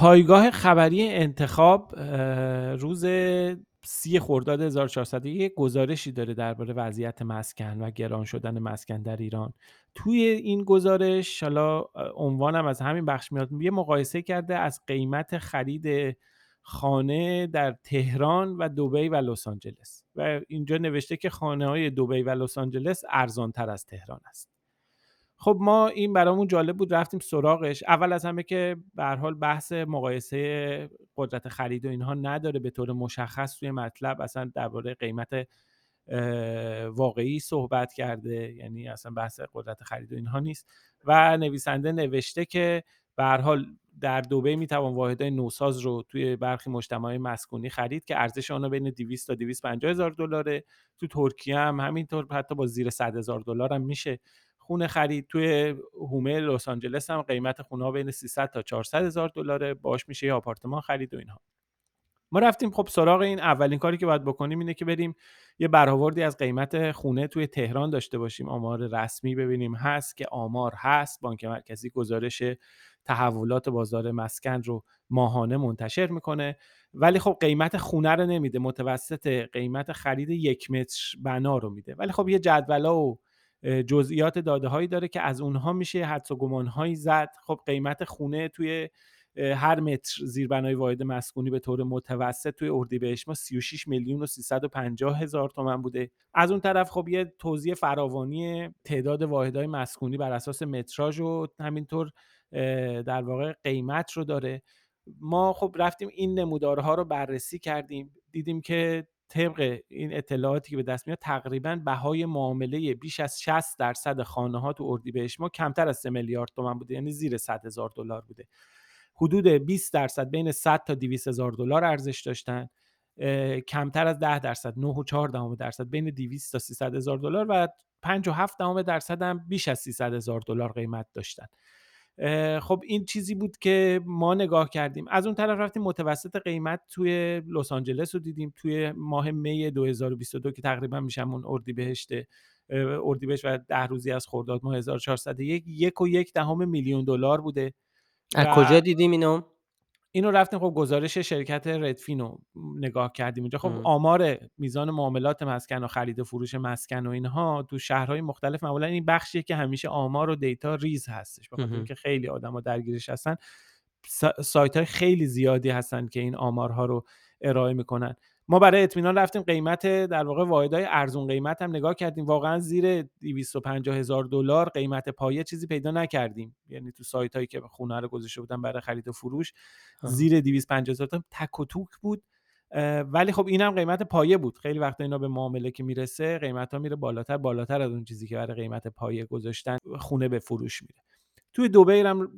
پایگاه خبری انتخاب روز سی خرداد 1401 گزارشی داره درباره وضعیت مسکن و گران شدن مسکن در ایران. توی این گزارش حالا عنوانم از همین بخش میاد یه مقایسه کرده از قیمت خرید خانه در تهران و دبی و لس آنجلس. و اینجا نوشته که خانه های دبی و لس آنجلس ارزان تر از تهران است. خب ما این برامون جالب بود رفتیم سراغش. اول از همه که به حال بحث مقایسه قدرت خرید و اینها نداره به طور مشخص توی مطلب اصلا درباره قیمت واقعی صحبت کرده. یعنی اصلا بحث قدرت خرید و اینها نیست. و نویسنده نوشته که به حال در دبی می‌توان واحدهای نوساز رو توی برخی مجتمع مسکونی خرید که ارزش آنها بین 200 تا 250 هزار دلاره. تو ترکیه هم همینطور حتی با زیر 100 هزار دلار هم میشه خونه خرید توی هومه لس آنجلس هم قیمت خونه ها بین 300 تا 400 هزار دلاره. باش میشه یه آپارتمان خرید و اینها. ما رفتیم خب سراغ این اولین کاری که باید بکنیم اینه که بریم یه برآوردی از قیمت خونه توی تهران داشته باشیم. آمار رسمی ببینیم. هست که آمار هست. بانک مرکزی گزارش تحولات بازار مسکن رو ماهانه منتشر می‌کنه. ولی خب قیمت خونه رو نمیده. متوسط قیمت خرید یک متر بنا رو میده. ولی خب یه جدولا و جزئیات داده هایی داره که از اونها میشه حدس و گمان هایی زد. خب قیمت خونه توی هر متر زیربنای واحد مسکونی به طور متوسط توی اردیبهشت ما 36 میلیون و 350 هزار تومن بوده. از اون طرف خب یه توضیح فراوانی تعداد واحدهای مسکونی بر اساس متراژ و همینطور در واقع قیمت رو داره. ما خب رفتیم این نمودارها رو بررسی کردیم. دیدیم که طبق این اطلاعاتی که به دست میاد تقریبا بهای معامله بیش از 60 درصد خانه ها تو اردیبهشت ما کمتر از 3 میلیارد تومان بوده یعنی زیر 100 هزار دلار بوده. حدود 20 درصد بین 100 تا 200 هزار دلار ارزش داشتن. کمتر از 10 درصد 9 و 4 دهم درصد بین 200 تا 300 هزار دلار و 5 و 7 دهم درصد هم بیش از 300 هزار دلار قیمت داشتن. خب این چیزی بود که ما نگاه کردیم. از اون طرف رفتیم متوسط قیمت توی لس آنجلس رو دیدیم. توی ماه می 2022 که تقریبا میشم اردیبهشت اردیبهشت و ده روزی از خرداد ماه 1401 یک و یک دهم میلیون دلار بوده. از کجا دیدیم اینو؟ اینو رفتیم خب گزارش شرکت ردفین رو نگاه کردیم اینجا. خب آمار میزان معاملات مسکن و خرید و فروش مسکن و اینها تو شهرهای مختلف معمولا این بخشیه که همیشه آمار و دیتا ریز هستش. بخاطر اینکه خیلی آدما درگیرش هستن. سایت های خیلی زیادی هستن که این آمارها رو ارائه می‌کنن. ما برای اطمینان رفتیم قیمت در واقع واحدهای ارزون قیمت هم نگاه کردیم. واقعا زیر 250 هزار دلار قیمت پایه چیزی پیدا نکردیم. یعنی تو سایت هایی که خونه رو گذاشته بودن برای خرید و فروش زیر 250 هزار تک و توک بود. ولی خب اینم قیمت پایه بود. خیلی وقتا اینا به معامله که می‌رسه قیمتا میره بالاتر بالاتر از اون چیزی که برای قیمت پایه گذاشتن خونه به فروش میره. توی دبی هم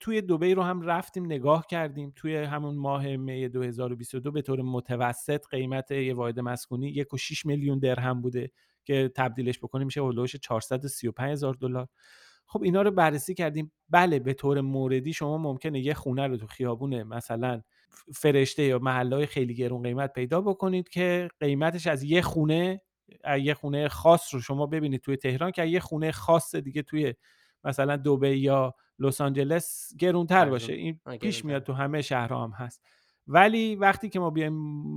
توی دبی رو هم رفتیم نگاه کردیم. توی همون ماه می 2022 به طور متوسط قیمت یه واحد مسکونی 1.6 میلیون درهم بوده که تبدیلش بکنیم میشه هولوش 435 هزار دلار. خب اینا رو بررسی کردیم. بله به طور موردی شما ممکنه یه خونه رو تو خیابون مثلا فرشته یا محلهای خیلی گرون قیمت پیدا بکنید که قیمتش از یه خونه یه خونه خاص رو شما ببینید توی تهران که یه خونه خاص دیگه توی مثلا دبی یا لس آنجلس گرونتر باشه این پیش میاد تو همه شهرها هم هست. ولی وقتی که ما بیایم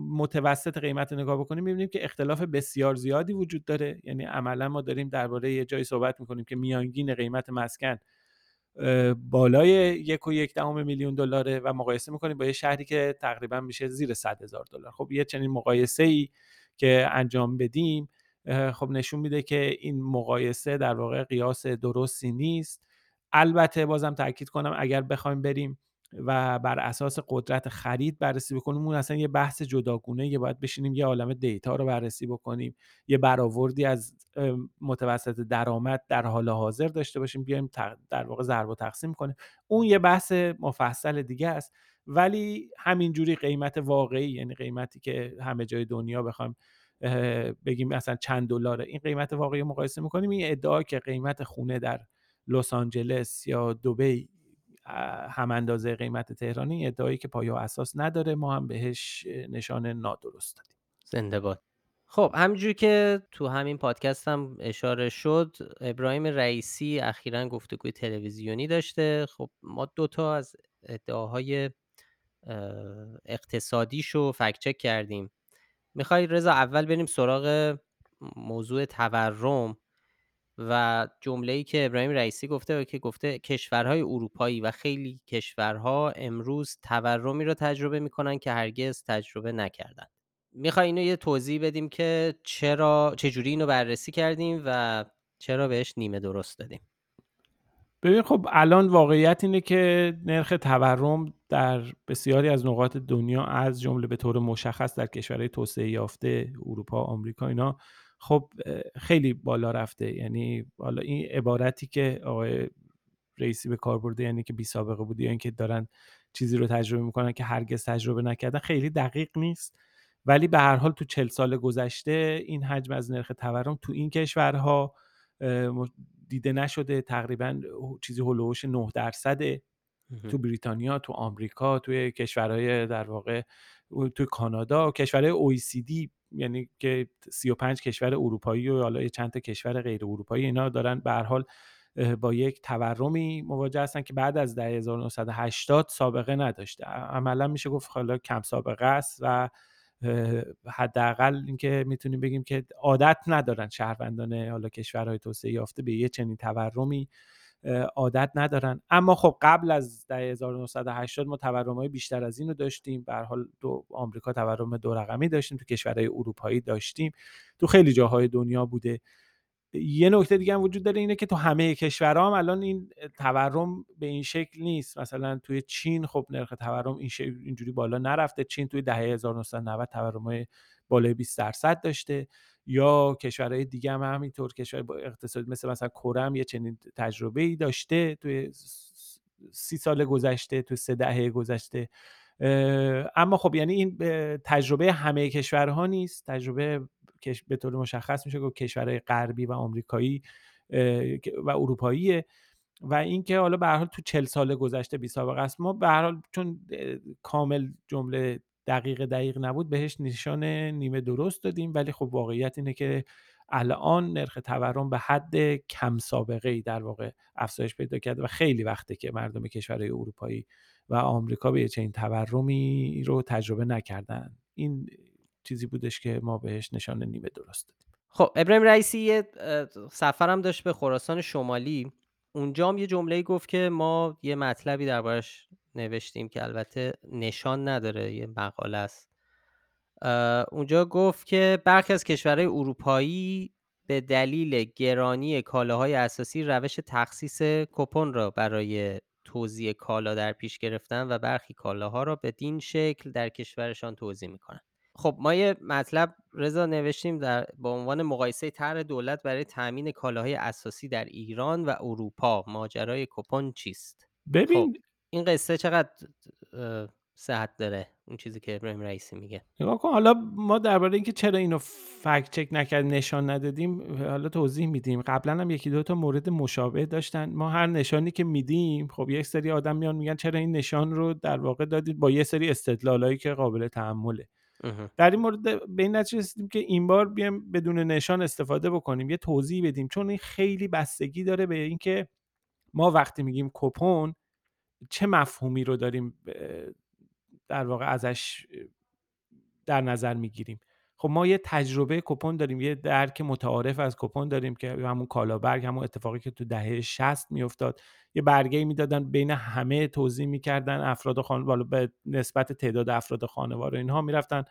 متوسط قیمت نگاه بکنیم می‌بینیم که اختلاف بسیار زیادی وجود داره. یعنی عملا ما داریم درباره یه جایی صحبت می‌کنیم که میانگین قیمت مسکن بالای یک و یک دهم میلیون دلاره و مقایسه می‌کنیم با یه شهری که تقریبا میشه زیر صد هزار دلار. خب یه چنین مقایسه ای که انجام بدیم خب نشون میده که این مقایسه در واقع قیاس درستی نیست. البته بازم تاکید کنم اگر بخوایم بریم و بر اساس قدرت خرید بررسی بکنیم اون اصلا یه بحث جداگونه یه باید بشینیم یه عالم دیتا رو بررسی بکنیم. یه برآوردی از متوسط درآمد در حال حاضر داشته باشیم بیایم در واقع ضرب و تقسیم کنیم. اون یه بحث مفصل دیگه است. ولی همینجوری قیمت واقعی یعنی قیمتی که همه جای دنیا بخوایم بگیم مثلا چند دلاره. این قیمت واقعی مقایسه می‌کنیم. این ادعا که قیمت خونه در لس آنجلس یا دبی هم اندازه قیمت تهرانی ادعایی که پایه اساس نداره ما هم بهش نشان نادرست دادیم. زنده باد. خب همجور که تو همین پادکست هم اشاره شد ابراهیم رئیسی اخیرا گفتگوی تلویزیونی داشته. خب ما دوتا از ادعاهای اقتصادیشو فکچک کردیم. می‌خوای رضا اول بریم سراغ موضوع تورم و ای که ابراهیم رئیسی گفته که گفته کشورهای اروپایی و خیلی کشورها امروز تورمی رو تجربه می‌کنن که هرگز تجربه نکردن. می‌خوای اینو یه توضیح بدیم که چرا چجوری اینو بررسی کردیم و چرا بهش نیمه درست دادیم. ببین خب الان واقعیت اینه که نرخ تورم در بسیاری از نقاط دنیا از جمله به طور مشخص در کشورهای توسعه یافته اروپا آمریکا اینا خب خیلی بالا رفته. یعنی حالا این عبارتی که آقای رئیسی به کار برده یعنی که بی سابقه بوده یا اینکه دارن چیزی رو تجربه می‌کنن که هرگز تجربه نکردن خیلی دقیق نیست. ولی به هر حال تو چل سال گذشته این حجم از نرخ تورم تو این کشورها دیده نشده تقریبا چیزی هلوش 9 درصده تو بریتانیا تو آمریکا توی کشورهای در واقع تو کانادا کشورهای OECD یعنی که 35 کشور اروپایی و حالا چند تا کشور غیر اروپایی اینا دارن به هر حال با یک تورمی مواجه هستن که بعد از 1980 سابقه نداشته. عملا میشه گفت حالا کم سابقه است و حداقل اینکه می‌تونیم بگیم که عادت ندارن شهروندان حالا کشورهای توسعه یافته به یه چنین تورمی عادت ندارن. اما خب قبل از 1980 ما های بیشتر از اینو داشتیم. به حال دو آمریکا تورم دو رقمی داشتیم تو کشورهای اروپایی داشتیم. تو خیلی جاهای دنیا بوده. یه نکته دیگه هم وجود داره اینه که تو همه کشورها هم الان این تورم به این شکل نیست. مثلا توی چین خب نرخ تورم این اینجوری بالا نرفته. چین توی دهه 1990 تورم بالای 20 درصد داشته. یا کشورهای دیگه هم همینطور کشور با اقتصادی مثل مثلا کره یه چنین تجربه ای داشته توی سی سال گذشته توی سه دهه گذشته. اما خب یعنی این تجربه همه کشورها نیست. تجربه به طور مشخص میشه گفت کشورهای غربی و آمریکایی و اروپایی و اینکه حالا به حال تو چل سال گذشته بی سابقه است. ما به حال چون کامل جمله دقیق دقیق نبود بهش نشان نیمه درست دادیم. ولی خب واقعیت اینه که الان نرخ تورم به حد کم سابقه ای در واقع افزایش پیدا کرده و خیلی وقته که مردم کشورهای اروپایی و آمریکا به چنین تورمی رو تجربه نکردن. این چیزی بودش که ما بهش نشان نیمه درست دادیم. خب ابراهیم رئیسی یه سفرم داشت به خراسان شمالی. اونجا هم یه جمله گفت که ما یه مطلبی دربارش نوشتیم که البته نشان نداره یه مقاله است. اونجا گفت که برخی از کشورهای اروپایی به دلیل گرانی کالاهای اساسی روش تخصیص کپون را برای توزیع کالا در پیش گرفتن و برخی کالاها را به دین شکل در کشورشان توزیع می‌کنند خب ما یه مطلب رضا نوشتیم در با عنوان مقایسه طرح دولت برای تامین کالاهای اساسی در ایران و اروپا ماجرای کوپن چیست؟ خب ببین این قصه چقدر صحت داره؟ اون چیزی که ابراهیم رئیسی میگه. نگاه کن حالا ما درباره اینکه چرا اینو فکت چک نکرد نشان ندادیم حالا توضیح میدیم. قبلا هم یکی دو تا مورد مشابه داشتن. ما هر نشانی که میدیم خب یک سری آدم میان میگن چرا این نشان رو در واقع دادید با یه سری استدلالایی که قابل تحمله. در این مورد به این نتیجه رسیدیم که این بار بیایم بدون نشان استفاده بکنیم یه توضیح بدیم. چون این خیلی بستگی داره به اینکه ما وقتی میگیم کپون چه مفهومی رو داریم در واقع ازش در نظر می‌گیریم. خب ما یه تجربه کپون داریم یه درک متعارف از کپون داریم که همون کالابرگ همون اتفاقی که تو دهه 60 میافتاد یه برگه می‌دادن بین همه توضیح می‌کردن افراد خانواده به نسبت تعداد افراد خانواده اینها می‌رفتن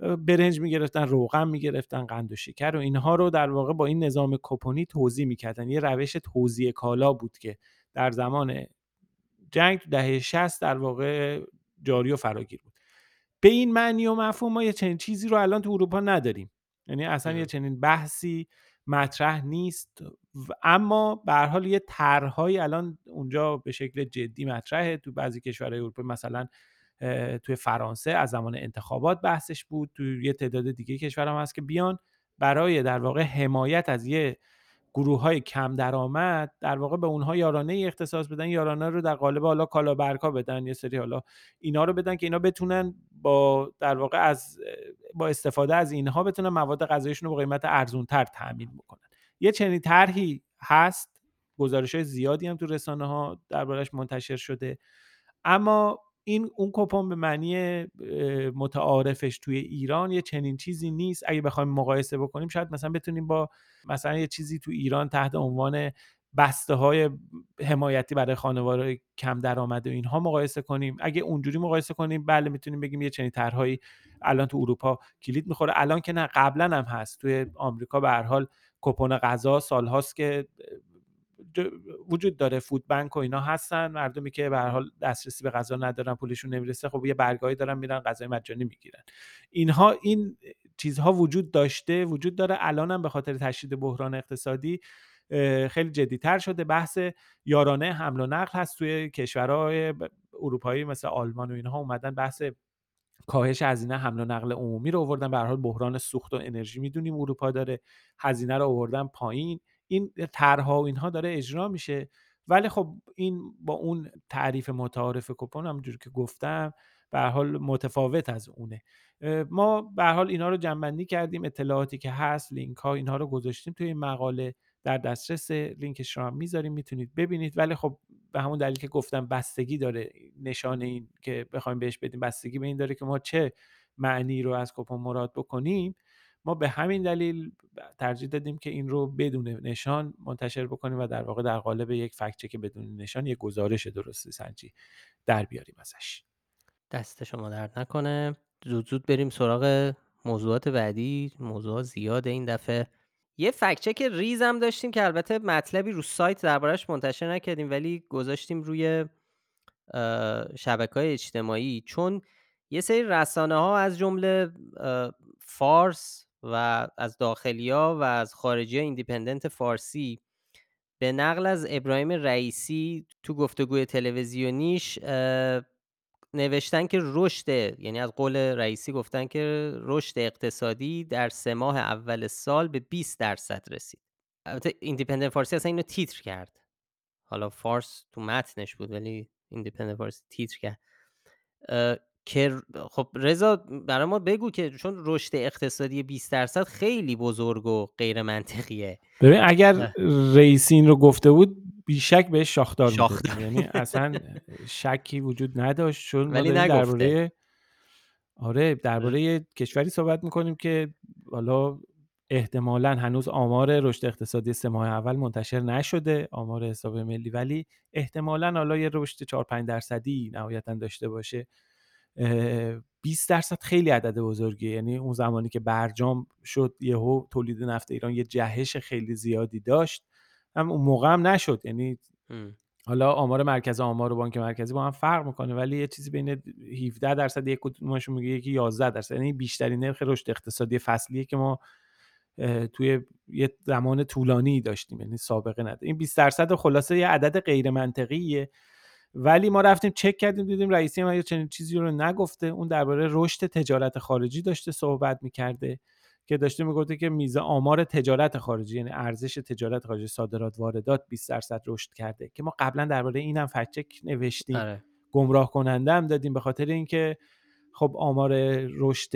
برنج می‌گرفتن روغن می‌گرفتن قند و شکر و اینها رو در واقع با این نظام کپونی توضیح می‌کردن. یه روش توضیح کالا بود که در زمان جنگ دهه 60 در واقع جاری و فراگیر بود. به این معنی و مفهوم ما یه چنین چیزی رو الان تو اروپا نداریم. یعنی اصلا یه چنین بحثی مطرح نیست اما به هر حال یه طرحهایی الان اونجا به شکل جدی مطرحه. تو بعضی کشورهای اروپا مثلا توی فرانسه از زمان انتخابات بحثش بود. تو یه تعداد دیگه کشور هم هست که بیان برای در واقع حمایت از یه گروه های کم درآمد در واقع به اونها یارانه ای اختصاص بدن یارانه رو در قالب حالا کالابرکا بدن یه سری حالا اینا رو بدن که اینا بتونن با در واقع از با استفاده از اینها بتونن مواد غذاییشون رو با قیمت ارزون تر تامین بکنن. یه چنین طرحی هست گزارش های زیادی هم تو رسانه ها دربارش منتشر شده. اما این اون کپون به معنی متعارفش توی ایران یه چنین چیزی نیست. اگه بخوایم مقایسه بکنیم شاید مثلا بتونیم با مثلا یه چیزی تو ایران تحت عنوان بسته های حمایتی برای خانواده کم درآمد و اینها مقایسه کنیم. اگه اونجوری مقایسه کنیم بله می‌تونیم بگیم یه چنین طرحهایی الان تو اروپا کلید می‌خوره. الان که نه قبلا هم هست. توی آمریکا به هر حال کپون غذا سالهاست که وجود داره. فود بانک و اینا هستن. مردمی که به هر حال دسترسی به غذا ندارن پولشون نمی‌رسه خب یه برگاهی دارن میرن غذای مجانی می‌گیرن. اینها این چیزها وجود داشته وجود داره. الان هم به خاطر تشدید بحران اقتصادی خیلی جدیتر شده. بحث یارانه حمل و نقل هست توی کشورهای اروپایی مثل آلمان و اینها اومدن بحث کاهش هزینه حمل و نقل عمومی رو آوردن. به حال بحران سوخت و انرژی می‌دونیم اروپا داره هزینه رو آوردن پایین. این طرحها و اینها داره اجرا میشه. ولی خب این با اون تعریف متعارف کپون همونجوری که گفتم به حال متفاوت از اونه. ما به حال اینا رو جنبندی کردیم. اطلاعاتی که هست لینک ها اینها رو گذاشتیم توی این مقاله. در دسترس لینکش رو هم می‌ذاریم می‌تونید ببینید. ولی خب به همون دلیل که گفتم بستگی داره نشان این که بخوایم بهش بدیم بستگی به این داره که ما چه معنی رو از کپون مراد بکنیم. ما به همین دلیل ترجیح دادیم که این رو بدون نشان منتشر بکنیم و در واقع در قالب یک فکت که بدون نشان یک گزارش درست سنجی در بیاریم ازش. دست شما درد نکنه. زود زود بریم سراغ موضوعات بعدی. موضوع زیاد این دفعه. یه فکچک ریز هم داشتیم که البته مطلبی رو سایت دربارش منتشر نکردیم ولی گذاشتیم روی شبکه های اجتماعی. چون یه سری رسانه ها از جمله فارس و از داخلیا و از خارجی ایندیپندنت فارسی به نقل از ابراهیم رئیسی تو گفتگوی تلویزیونیش نوشتن که رشد یعنی از قول رئیسی گفتن که رشد اقتصادی در سه ماه اول سال به 20 درصد رسید. البته ایندیپندنت فارسی اصلا اینو تیتر کرد. حالا فارس تو متنش بود ولی ایندیپندنت فارسی تیتر کرد. که خب رضا برای ما بگو که چون رشد اقتصادی 20 درصد خیلی بزرگ و غیر منطقیه ببین اگر رئیسین رو گفته بود بیشک بهش شاخدار شاخدار یعنی اصلا شکی وجود نداشت چون ولی درباره آره درباره کشوری صحبت می‌کنیم که حالا احتمالا هنوز آمار رشد اقتصادی سه ماه اول منتشر نشده آمار حساب ملی ولی احتمالا حالا یه رشد 4 5 درصدی نهایتا داشته باشه. 20 درصد خیلی عدد بزرگیه. یعنی اون زمانی که برجام شد یهو تولید نفت ایران یه جهش خیلی زیادی داشت. هم اون موقع هم نشد. یعنی حالا آمار مرکز آمار و بانک مرکزی با هم فرق می‌کنه ولی یه چیزی بین 17 درصد یک کدومشون میگه یکی 11 درصد. یعنی بیشترین نرخ رشد اقتصادی فصلیه که ما توی یه زمان طولانی داشتیم. یعنی سابقه نداره. این 20 درصد خلاصه یه عدد غیر منطقیه ولی ما رفتیم چک کردیم دیدیم رئیسی ما چنین چیزی رو نگفته اون درباره رشد تجارت خارجی داشته صحبت می‌کرده. که داشته می‌گفته که میزه آمار تجارت خارجی یعنی ارزش تجارت خارجی صادرات واردات 20 درصد رشد کرده که ما قبلا درباره اینم فکچک نوشتیم آره. گمراه کننده هم دادیم به خاطر اینکه خب آمار رشد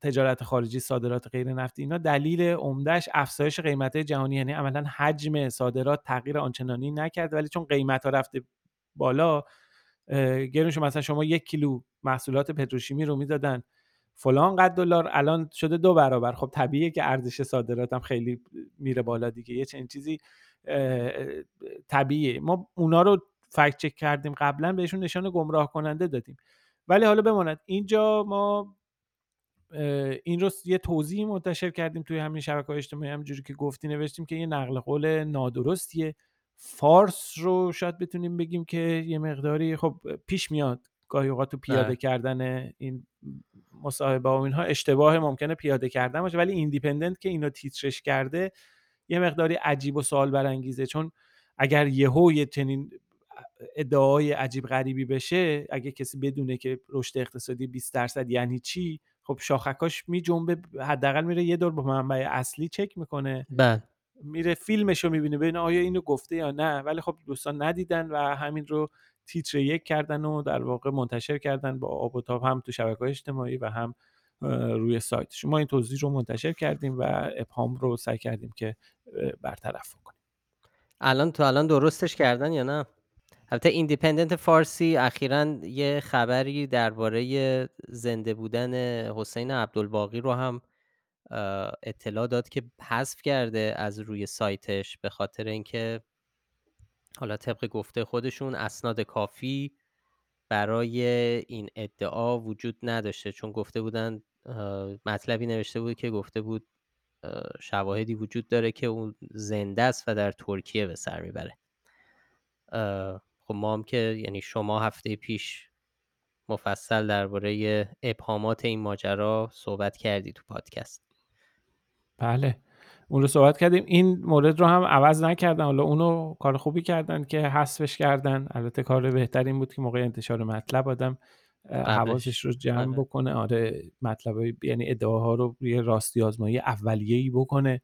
تجارت خارجی صادرات غیر نفتی اینا دلیل عمدهش افزایش قیمت جهانی یعنی عملا حجم صادرات تغییر آنچنانی نکرد ولی چون قیمت ها رفته بالا گرونش مثلا شما یک کیلو محصولات پتروشیمی رو می‌دادن فلان قد دلار الان شده دو برابر. خب طبیعیه که ارزش صادرات هم خیلی میره بالا دیگه. یه چنین چیزی طبیعیه. ما اونا رو فکت چک کردیم قبلا بهشون نشان گمراه کننده دادیم. ولی حالا بماند. اینجا ما این رو یه توضیحی منتشر کردیم توی همین شبکه اجتماعی همجوری که گفتی نوشتیم که یه نقل قول نادرستیه. فارس رو شاید بتونیم بگیم که یه مقداری خب پیش میاد. گاهی اوقات تو پیاده بله. کردن این مصاحبه و اینها اشتباه ممکنه پیاده کردن باشه ولی ایندیپندنت که اینو تیترش کرده یه مقداری عجیب و سوال برانگیزه. چون اگر یهو یه چنین ادعای عجیب غریبی بشه اگه کسی بدونه که رشد اقتصادی 20 درصد یعنی چی خب شاخکاش می جنبه حداقل میره یه دور با منبع اصلی چک می‌کنه. بله. میره فیلمش رو می‌بینه ببینه آیا اینو گفته یا نه. ولی خب دوستان ندیدن و همین رو تیتر یک کردن و در واقع منتشر کردن با آب و تاب هم تو شبکه اجتماعی و هم روی سایت. شما این توضیح رو منتشر کردیم و ابهام رو سعی کردیم که برطرف کنیم الان تو الان درستش کردن یا نه؟ البته ایندیپندنت فارسی اخیرا یه خبری درباره زنده بودن حسین عبدالباقی رو هم اطلاع داد که حذف کرده از روی سایتش به خاطر اینکه حالا طبق گفته خودشون اسناد کافی برای این ادعا وجود نداشته. چون گفته بودن مطلبی نوشته بود که گفته بود شواهدی وجود داره که اون زنده است و در ترکیه به سر می‌بره. خب ما هم که یعنی شما هفته پیش مفصل درباره ابهامات این ماجرا صحبت کردی تو پادکست. بله. اون رو صحبت کردیم. این مورد رو هم عوض نکردن. حالا اونو کار خوبی کردن که حذفش کردن. البته کار بهترین بود که موقع انتشار مطلب آدم حواسش رو جمع آره. بکنه. آره مطلب یعنی ادعاها رو روی راستی آزمایی اولیه‌ای بکنه.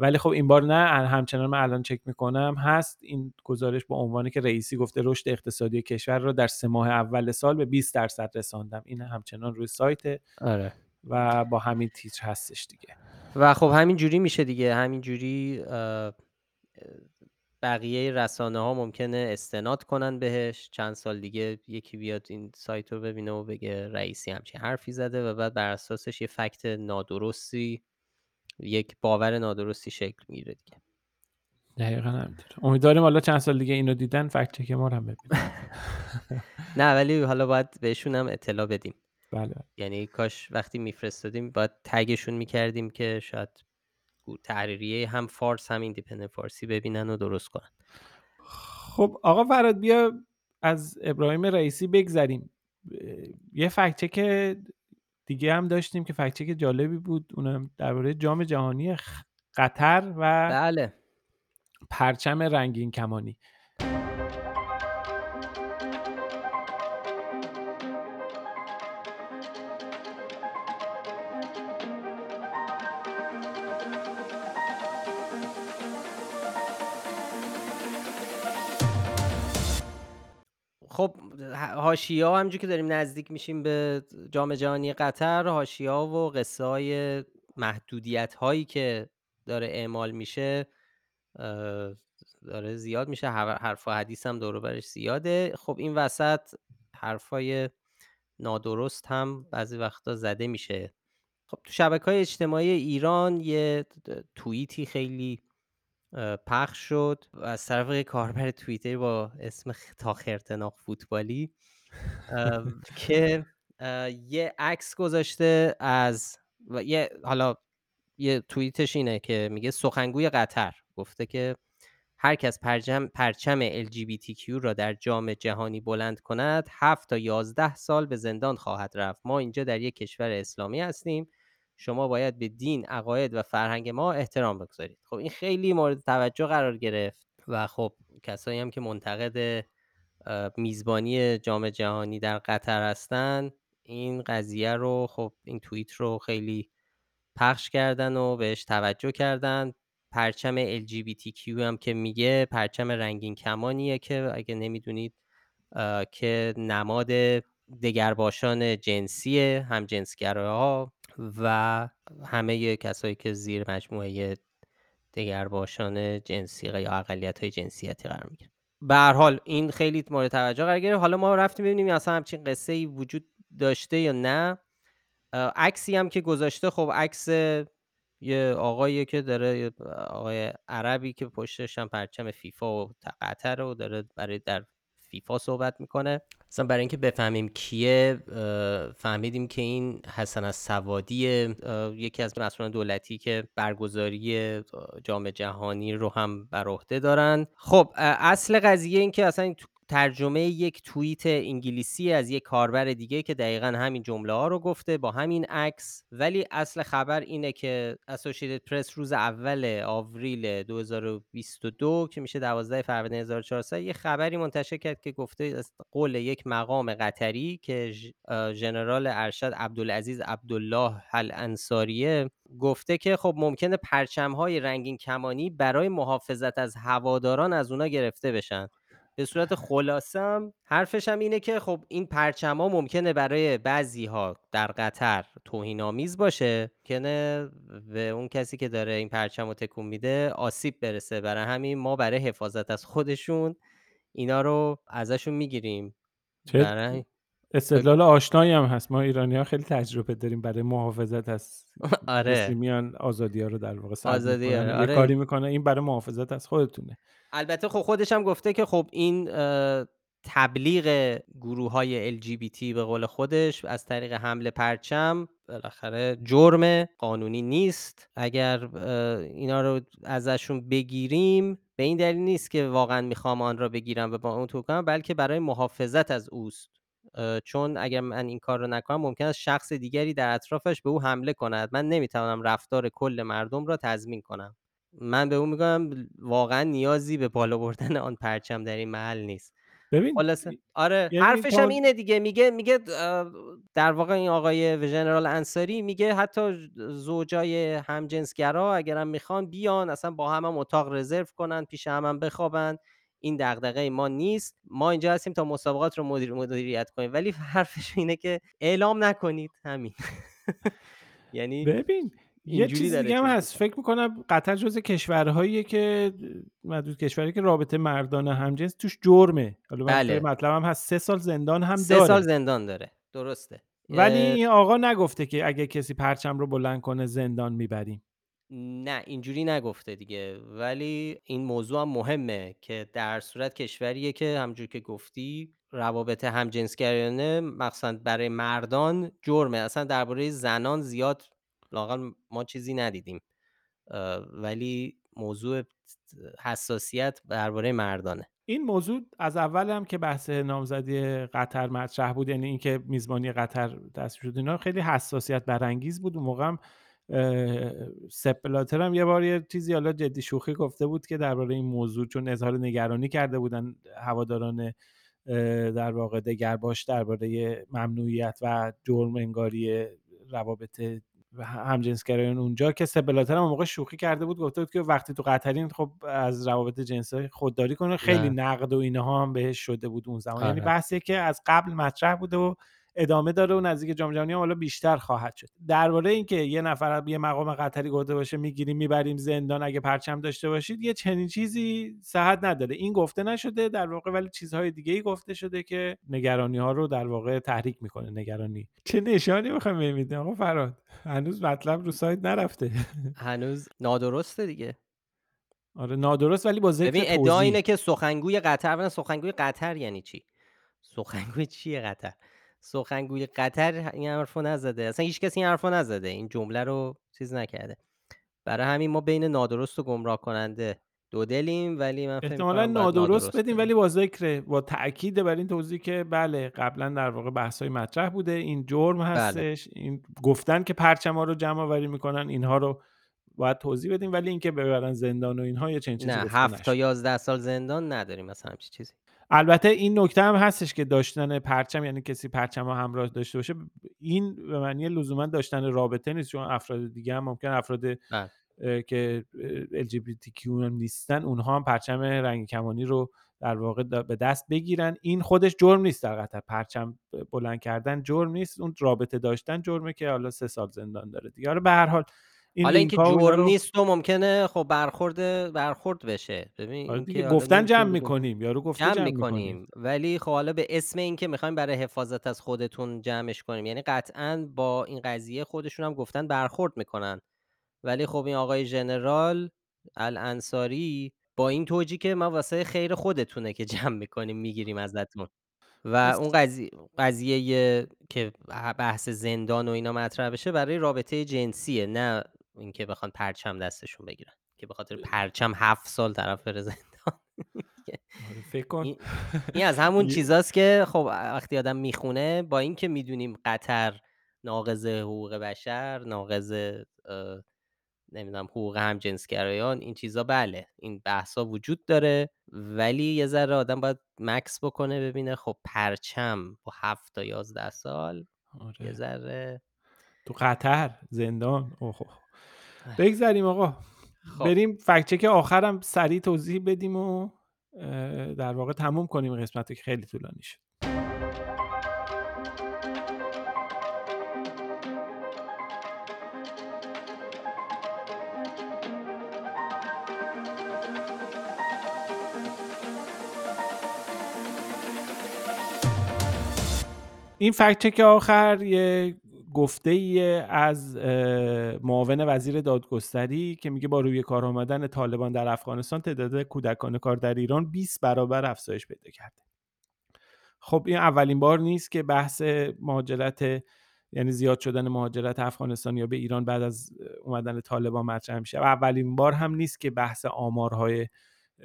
ولی خب این بار نه. همچنان من الان چک می‌کنم. هست این گزارش با عنوانی که رئیسی گفته رشد اقتصادی کشور رو در سه ماه اول سال به 20 درصد رساندم. این همچنان روی سایت آره. و با همین تیتر هستش دیگه. و خب همین جوری میشه دیگه. همین جوری بقیه رسانه ها ممکنه استناد کنن بهش. چند سال دیگه یکی بیاد این سایت رو ببینه و بگه رئیسی همچین حرفی زده و بعد بر اساسش یه فکت نادرستی یک باور نادرستی شکل می‌گیره دیگه. دقیقا همینطور. امیدواریم حالا چند سال دیگه اینو دیدن فکت چک ما هم ببینن. (laughs) نه ولی حالا باید بهشون هم اطلاع بدیم. بله. یعنی کاش وقتی میفرستادیم باید تگشون می‌کردیم که شاید تحریریه هم فارس هم ایندیپندنت فارسی ببینن و درست کنن. خب آقا فراد بیا از ابراهیم رئیسی بگذریم. یه فکچک دیگه هم داشتیم که فکچک جالبی بود. اونم درباره جام جهانی قطر و بله. پرچم رنگین کمانی. حاشیه‌ها همونجوری که داریم نزدیک میشیم به جام جهانی قطر حاشیه‌ها و قصه های محدودیت هایی که داره اعمال میشه داره زیاد میشه. حرف و حدیث هم دور برش زیاده. خب این وسط حرفای نادرست هم بعضی وقتا زده میشه. خب تو شبکه های اجتماعی ایران یه توییتی خیلی پخش شد از طرف کاربر توییتر با اسم تا خرتناق فوتبالی که یه عکس گذاشته از و یه حالا یه توییتش اینه که میگه سخنگوی قطر. گفته که هر کس پرچم پرچم LGBTQ را در جام جهانی بلند کند 7 تا 11 سال به زندان خواهد رفت. ما اینجا در یک کشور اسلامی هستیم. شما باید به دین عقاید و فرهنگ ما احترام بگذارید. خب این خیلی مورد توجه قرار گرفت و خب کسایی هم که منتقد میزبانی جام جهانی در قطر هستن. این قضیه رو خب این توییت رو خیلی پخش کردن و بهش توجه کردن. پرچم LGBTQ هم که میگه پرچم رنگین کمانیه که اگه نمی‌دونید که نماد دگرباشان جنسی هم ها و همه کسایی که زیر مجموعه دگرباشان جنسی یا اقلیت های جنسیتی قرار می‌گیره به حال این خیلی مورد توجه قرار گرفت. حالا ما رفتیم ببینیم اصلا همچین قصه ای وجود داشته یا نه. عکسی هم که گذاشته خب عکس یه آقایی که داره آقای عربی که پشتش هم پرچم فیفا و قطر رو داره برای در فیفا صحبت می‌کنه. اصلا برای اینکه بفهمیم کیه فهمیدیم که این حسن از سوادی یکی از مسئولان دولتی که برگزاری جام جهانی رو هم بر عهده دارن. خب اصل قضیه این که اصلا ترجمه یک توییت انگلیسی از یک کاربر دیگه که دقیقا همین جمله ها رو گفته با همین عکس. ولی اصل خبر اینه که اسوسییتد پرس روز اول آوریل 2022 که میشه 12 فروردین 1400 یه خبری منتشر کرد که گفته از قول یک مقام قطری که ژنرال ارشد عبدالعزیز عبدالله الانصاریه گفته که خب ممکنه پرچم های رنگین کمانی برای محافظت از هواداران از اونا گرفته بشن. به صورت خلاصم حرفش هم اینه که خب این پرچما ممکنه برای بعضی ها در قطر توهین آمیز باشه. ممکنه به اون کسی که داره این پرچم رو تکون میده آسیب برسه. برای همین ما برای حفاظت از خودشون اینا رو ازشون می‌گیریم. برای استدلال آشنایی هم هست. ما ایرانی ها خیلی تجربه داریم برای محافظت از (laughs) آره. میان آزادی ها رو در واقع آزادی آره. یه کاری می‌کنه این برای محافظت از خودتونه. البته خب خودش هم گفته که خب این تبلیغ گروه های LGBT به قول خودش از طریق حمل پرچم بالاخره جرم قانونی نیست. اگر اینا رو ازشون بگیریم به این دلیل نیست که واقعا می‌خوام آن را بگیرم و با اون تو کنم بلکه برای محافظت از اوست. چون اگر من این کار رو نکنم ممکن است شخص دیگری در اطرافش به او حمله کند. من نمی‌توانم رفتار کل مردم را تضمین کنم. من به اون میگم واقعا نیازی به بالا بردن آن پرچم در این محل نیست. ببین خلاصه آره یعنی حرفش هم اینه دیگه میگه میگه در واقع این آقای ژنرال انصاری میگه حتی زوجای همجنسگرا اگرم می‌خوان بیان اصلا با هم, هم اتاق رزرو کنن پیش هم, هم بخوابن. این دغدغه ما نیست. ما اینجا هستیم تا مسابقات رو مدیر مدیریت کنیم. ولی (laughs) حرفش اینه که اعلام نکنید همین. (laughs) یعنی ببین یه چیز دیگه هم هست. فکر می‌کنم قطر جز کشورهاییه که محدود کشوری که رابطه مردان همجنس توش جرمه. حالا بله. مطلب هم هست. سه سال زندان هم سه داره. سال زندان داره. درسته. ولی اه، این آقا نگفته که اگه کسی پرچم رو بلند کنه زندان می‌بریم. نه اینجوری نگفته دیگه. ولی این موضوع هم مهمه که در صورت کشوریه که همجور که گفتی روابط همجنسگرایانه مخصوصا برای مردان جرمه. اصلا درباره زنان زیاد لاقل ما چیزی ندیدیم. ولی موضوع حساسیت درباره مردانه. این موضوع از اول هم که بحث نامزدی قطر مطرح بود یعنی اینکه میزبانی قطر تصویب شد اینا خیلی حساسیت برانگیز بود. اون موقع هم اه، سپ بلاتر هم یه بار یه چیزی حالا جدی شوخی گفته بود که درباره این موضوع چون اظهار نگرانی کرده بودن هواداران در واقع دگرباش درباره ممنوعیت و جرم انگاری روابط همجنسگرایان اونجا که سبلاتر هم موقع شوخی کرده بود گفته بود که وقتی تو قطرین خب از روابط جنسی خودداری کنه خیلی نه. نقد و اینها هم بهش شده بود اون زمان یعنی آره. بحثی که از قبل مطرح بوده و ادامه داره و نزدیک جام جهانی هم حالا بیشتر خواهد شد. درباره اینکه یه نفر یه مقام قطری گفته باشه می‌گیریم می‌بریم زندان اگه پرچم داشته باشید یه چنین چیزی صحت نداره. این گفته نشده در واقع ولی چیزهای دیگه ای گفته شده که نگرانی ها رو در واقع تحریک می‌کنه نگرانی. چه نشانی می‌خوایم ببینید آقا فراد هنوز مطلب رو سایت نرفته. (laughs) هنوز نادرسته دیگه. آره نادرست ولی با ذکر ببین ادعا اینه که سخنگوی قطر سخنگوی قطر یعنی چی؟ سخنگوی چیه قطر؟ سخنگوی قطر این حرفو نزده. اصلا هیچ کسی این حرفو نزده. این جمله رو چیز نکرده. برای همین ما بین نادرست و گمراه کننده دودلیم ولی من احتمالا نادرست نادرست بدیم. ولی با ذکر با تأکید بر این توضیح که بله قبلا در واقع بحث‌های مطرح بوده. این جرم بله. هستش. این گفتن که پرچم‌ها رو جمع آوری می‌کنن اینها رو باید توضیح بدیم. ولی اینکه ببرن زندان و اینها یه چنین چیزی نه 7 تا 11 سال زندان نداریم. مثلا همچین چیزی. البته این نکته هم هستش که داشتن پرچم یعنی کسی پرچم رو همراه داشته باشه این به معنی لزوما داشتن رابطه نیست چون افراد دیگه هم ممکن افراد بله. که LGBTQ هم نیستن اونها هم پرچم رنگ کمانی رو در واقع به دست بگیرن. این خودش جرم نیست در قطر پرچم بلند کردن جرم نیست اون رابطه داشتن جرمه که حالا سه سال زندان داره دیگه. به هر حال این حالا اینکه جرم رو نیست و ممکنه خب برخورد برخورد بشه. ببین آره دیگه گفتن جمع می‌کنیم یارو گفته جمع جمع می‌کنیم. می‌کنیم. ولی خب حالا به اسم اینکه می‌خوایم برای حفاظت از خودتون جمعش کنیم یعنی قطعا با این قضیه خودشون هم گفتن برخورد می‌کنن. ولی خب این آقای ژنرال الانصاری با این توجیه که ما واسه خیر خودتونه که (laughs) جمع می‌کنیم می‌گیریم ازتون. و اون قضیه قضیه که بحث زندان و اینا مطرح بشه برای رابطه جنسیه نه اینکه بخوان پرچم دستشون بگیرن که به خاطر پرچم هفت سال طرف بره زندان. (laughs) آره، فکر کن. (laughs) این از همون یه- چیزاست که خب وقتی آدم می‌خونه با اینکه می‌دونیم قطر ناقض حقوق بشر ناقض نمی‌دونم حقوق همجنسگرایان این چیزا بله این بحثا وجود داره ولی یه ذره آدم باید مکس بکنه ببینه خب پرچم با هفت تا یازده سال یه آره. ذره تو قطر زندان اوه. بگذریم آقا. خب. بریم فکچک آخرم سریع توضیح بدیم و در واقع تموم کنیم قسمت که خیلی طولانی شد. این فکت چک آخر یه گفته ای از معاون وزیر دادگستری که میگه با روی کار آمدن طالبان در افغانستان تعداد کودکان کار در ایران 20 برابر افزایش پیدا کرده. خب این اولین بار نیست که بحث مهاجرت یعنی زیاد شدن مهاجرت افغانستان یا به ایران بعد از اومدن طالبان مطرح میشه. و اولین بار هم نیست که بحث آمارهای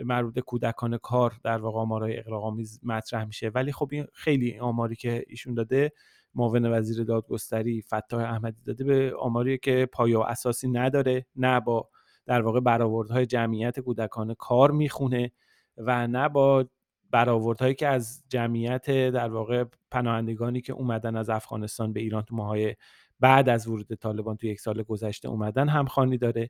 مربوط به کودکان کار در واقع آمارهای اقراق‌آمیز مطرح میشه. ولی خب این خیلی آماری که ایشون داده معاون وزیر دادگستری فتاح احمدی داده به آماری که پایه و اساسی نداره نه با در واقع برآوردهای جمعیت کودکان کار می‌خونه و نه با برآوردهایی که از جمعیت در واقع پناهندگانی که اومدن از افغانستان به ایران تو ماهای بعد از ورود طالبان تو یک سال گذشته اومدن همخوانی داره.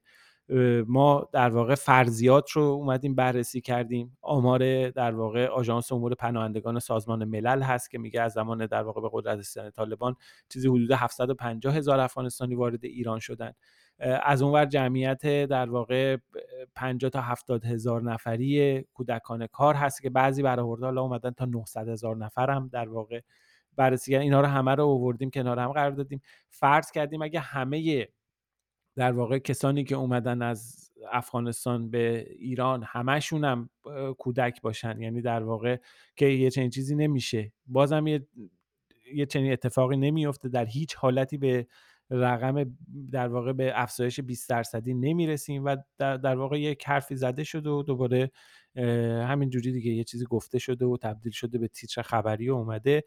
ما در واقع فرضیات رو اومدیم بررسی کردیم. آمار در واقع آژانس امور پناهندگان سازمان ملل هست که میگه از زمان در واقع به قدرت رسیدن طالبان چیزی حدود 750 هزار افغانستانی وارد ایران شدن. از اونور جمعیت در واقع 50 تا 70 هزار نفری کودکان کار هست که بعضی برآورده حالا اومدن تا 900 هزار نفر هم در واقع بررسی کردن. اینا رو همه رو آوردیم کنار هم قرار دادیم. فرض کردیم اگه همه در واقع کسانی که اومدن از افغانستان به ایران همشون هم کودک باشن. یعنی در واقع که یه چنین چیزی نمیشه. بازم یه یه چنین اتفاقی نمیفته در هیچ حالتی به رقم در واقع به افزایش 20 درصدی نمی‌رسیم و در, در واقع یک حرفی زده شده و دوباره اه، همینجوری دیگه یه چیزی گفته شده و تبدیل شده به تیتر خبری و اومده.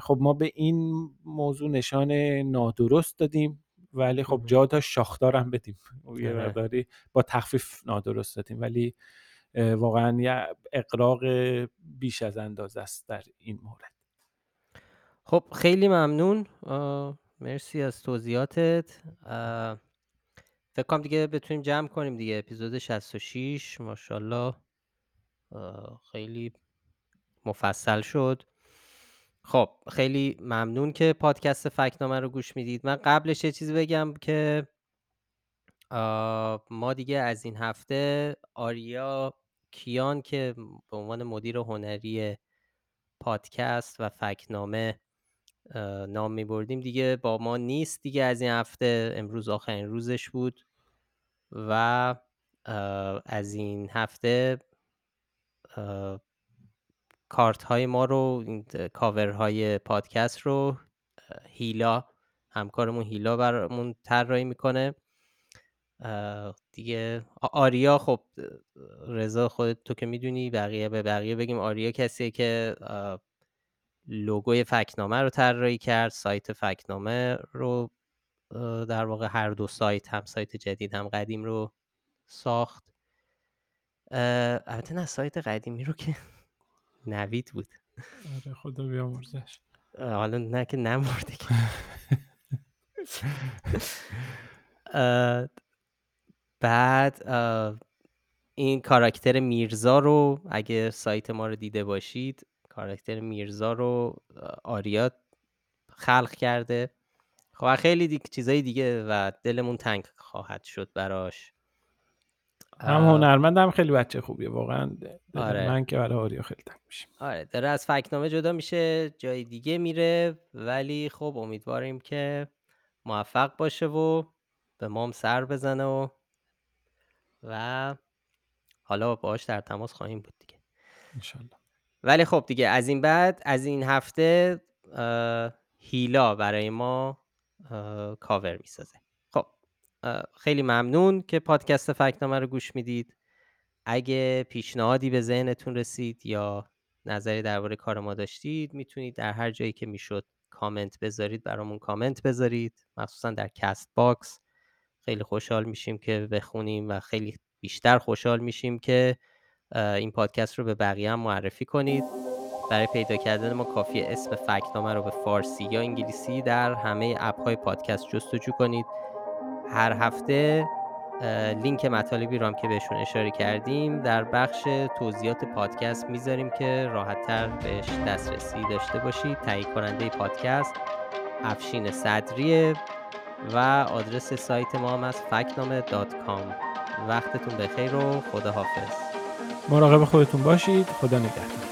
خب ما به این موضوع نشان نادرست دادیم. ولی خب. جا تا شاخدار هم بدیم. یه آره. مقداری با تخفیف نادرست دادیم. ولی واقعا یه اقراق بیش از اندازه است در این مورد. خب خیلی ممنون. مرسی از توضیحاتت. فکر کنم دیگه بتونیم جمع کنیم دیگه. اپیزود 66 ماشاءالله خیلی مفصل شد. خب خیلی ممنون که پادکست فکنامه رو گوش می‌دید. من قبلش یه چیزی بگم که ما دیگه از این هفته آریا کیان که به عنوان مدیر هنری پادکست و فکنامه نام می بردیم دیگه با ما نیست دیگه از این هفته. امروز آخرین روزش بود و از این هفته کارت های ما رو کاور های پادکست رو هیلا همکارمون هیلا برامون طراحی می‌کنه. دیگه آریا خب رضا خودت تو که می‌دونی بقیه به بقیه بگیم آریا کسیه که لوگوی فکنامه رو طراحی کرد سایت فکنامه رو در واقع هر دو سایت هم سایت جدید هم قدیم رو ساخت. البته نه سایت قدیمی رو که نوید بود. آره خدا بیامرزش. حالا نه که نمورده که. (laughs) بعد این کاراکتر میرزا رو اگه سایت ما رو دیده باشید کاراکتر میرزا رو آریا خلق کرده. خب خیلی دیگه چیزای دیگه و دلمون تنگ خواهد شد براش. هم هنرمند هم خیلی بچه خوبیه واقعا آره. من که برای آریا خیلی تنگ میشیم. آره داره از فکنامه جدا میشه جای دیگه میره ولی خب امیدواریم که موفق باشه و به مام سر بزنه و و حالا باهاش در تماس خواهیم بود دیگه. انشالله. ولی خب دیگه از این بعد از این هفته هیلا برای ما کاور می‌سازه. خیلی ممنون که پادکست فکنامه رو گوش می‌دید. اگه پیشنهادی به ذهنتون رسید یا نظری درباره کار ما داشتید می‌تونید در هر جایی که می‌شد کامنت بذارید برامون کامنت بذارید مخصوصا در Castbox. خیلی خوشحال میشیم که بخونیم و خیلی بیشتر خوشحال میشیم که این پادکست رو به بقیه هم معرفی کنید. برای پیدا کردن ما کافیه اسم فکت‌نامه رو به فارسی یا انگلیسی در همه اپ های پادکست جستجو کنید. هر هفته لینک مطالبی رو هم که بهشون اشاره کردیم در بخش توضیحات پادکست می‌ذاریم که راحتتر بهش دسترسی داشته باشید. تهیه کننده پادکست افشین صدریه و آدرس سایت ما هم از فکنامه وقتتون بخیر و خدا حافظ مراقب خودتون باشید. خدا نگهدار.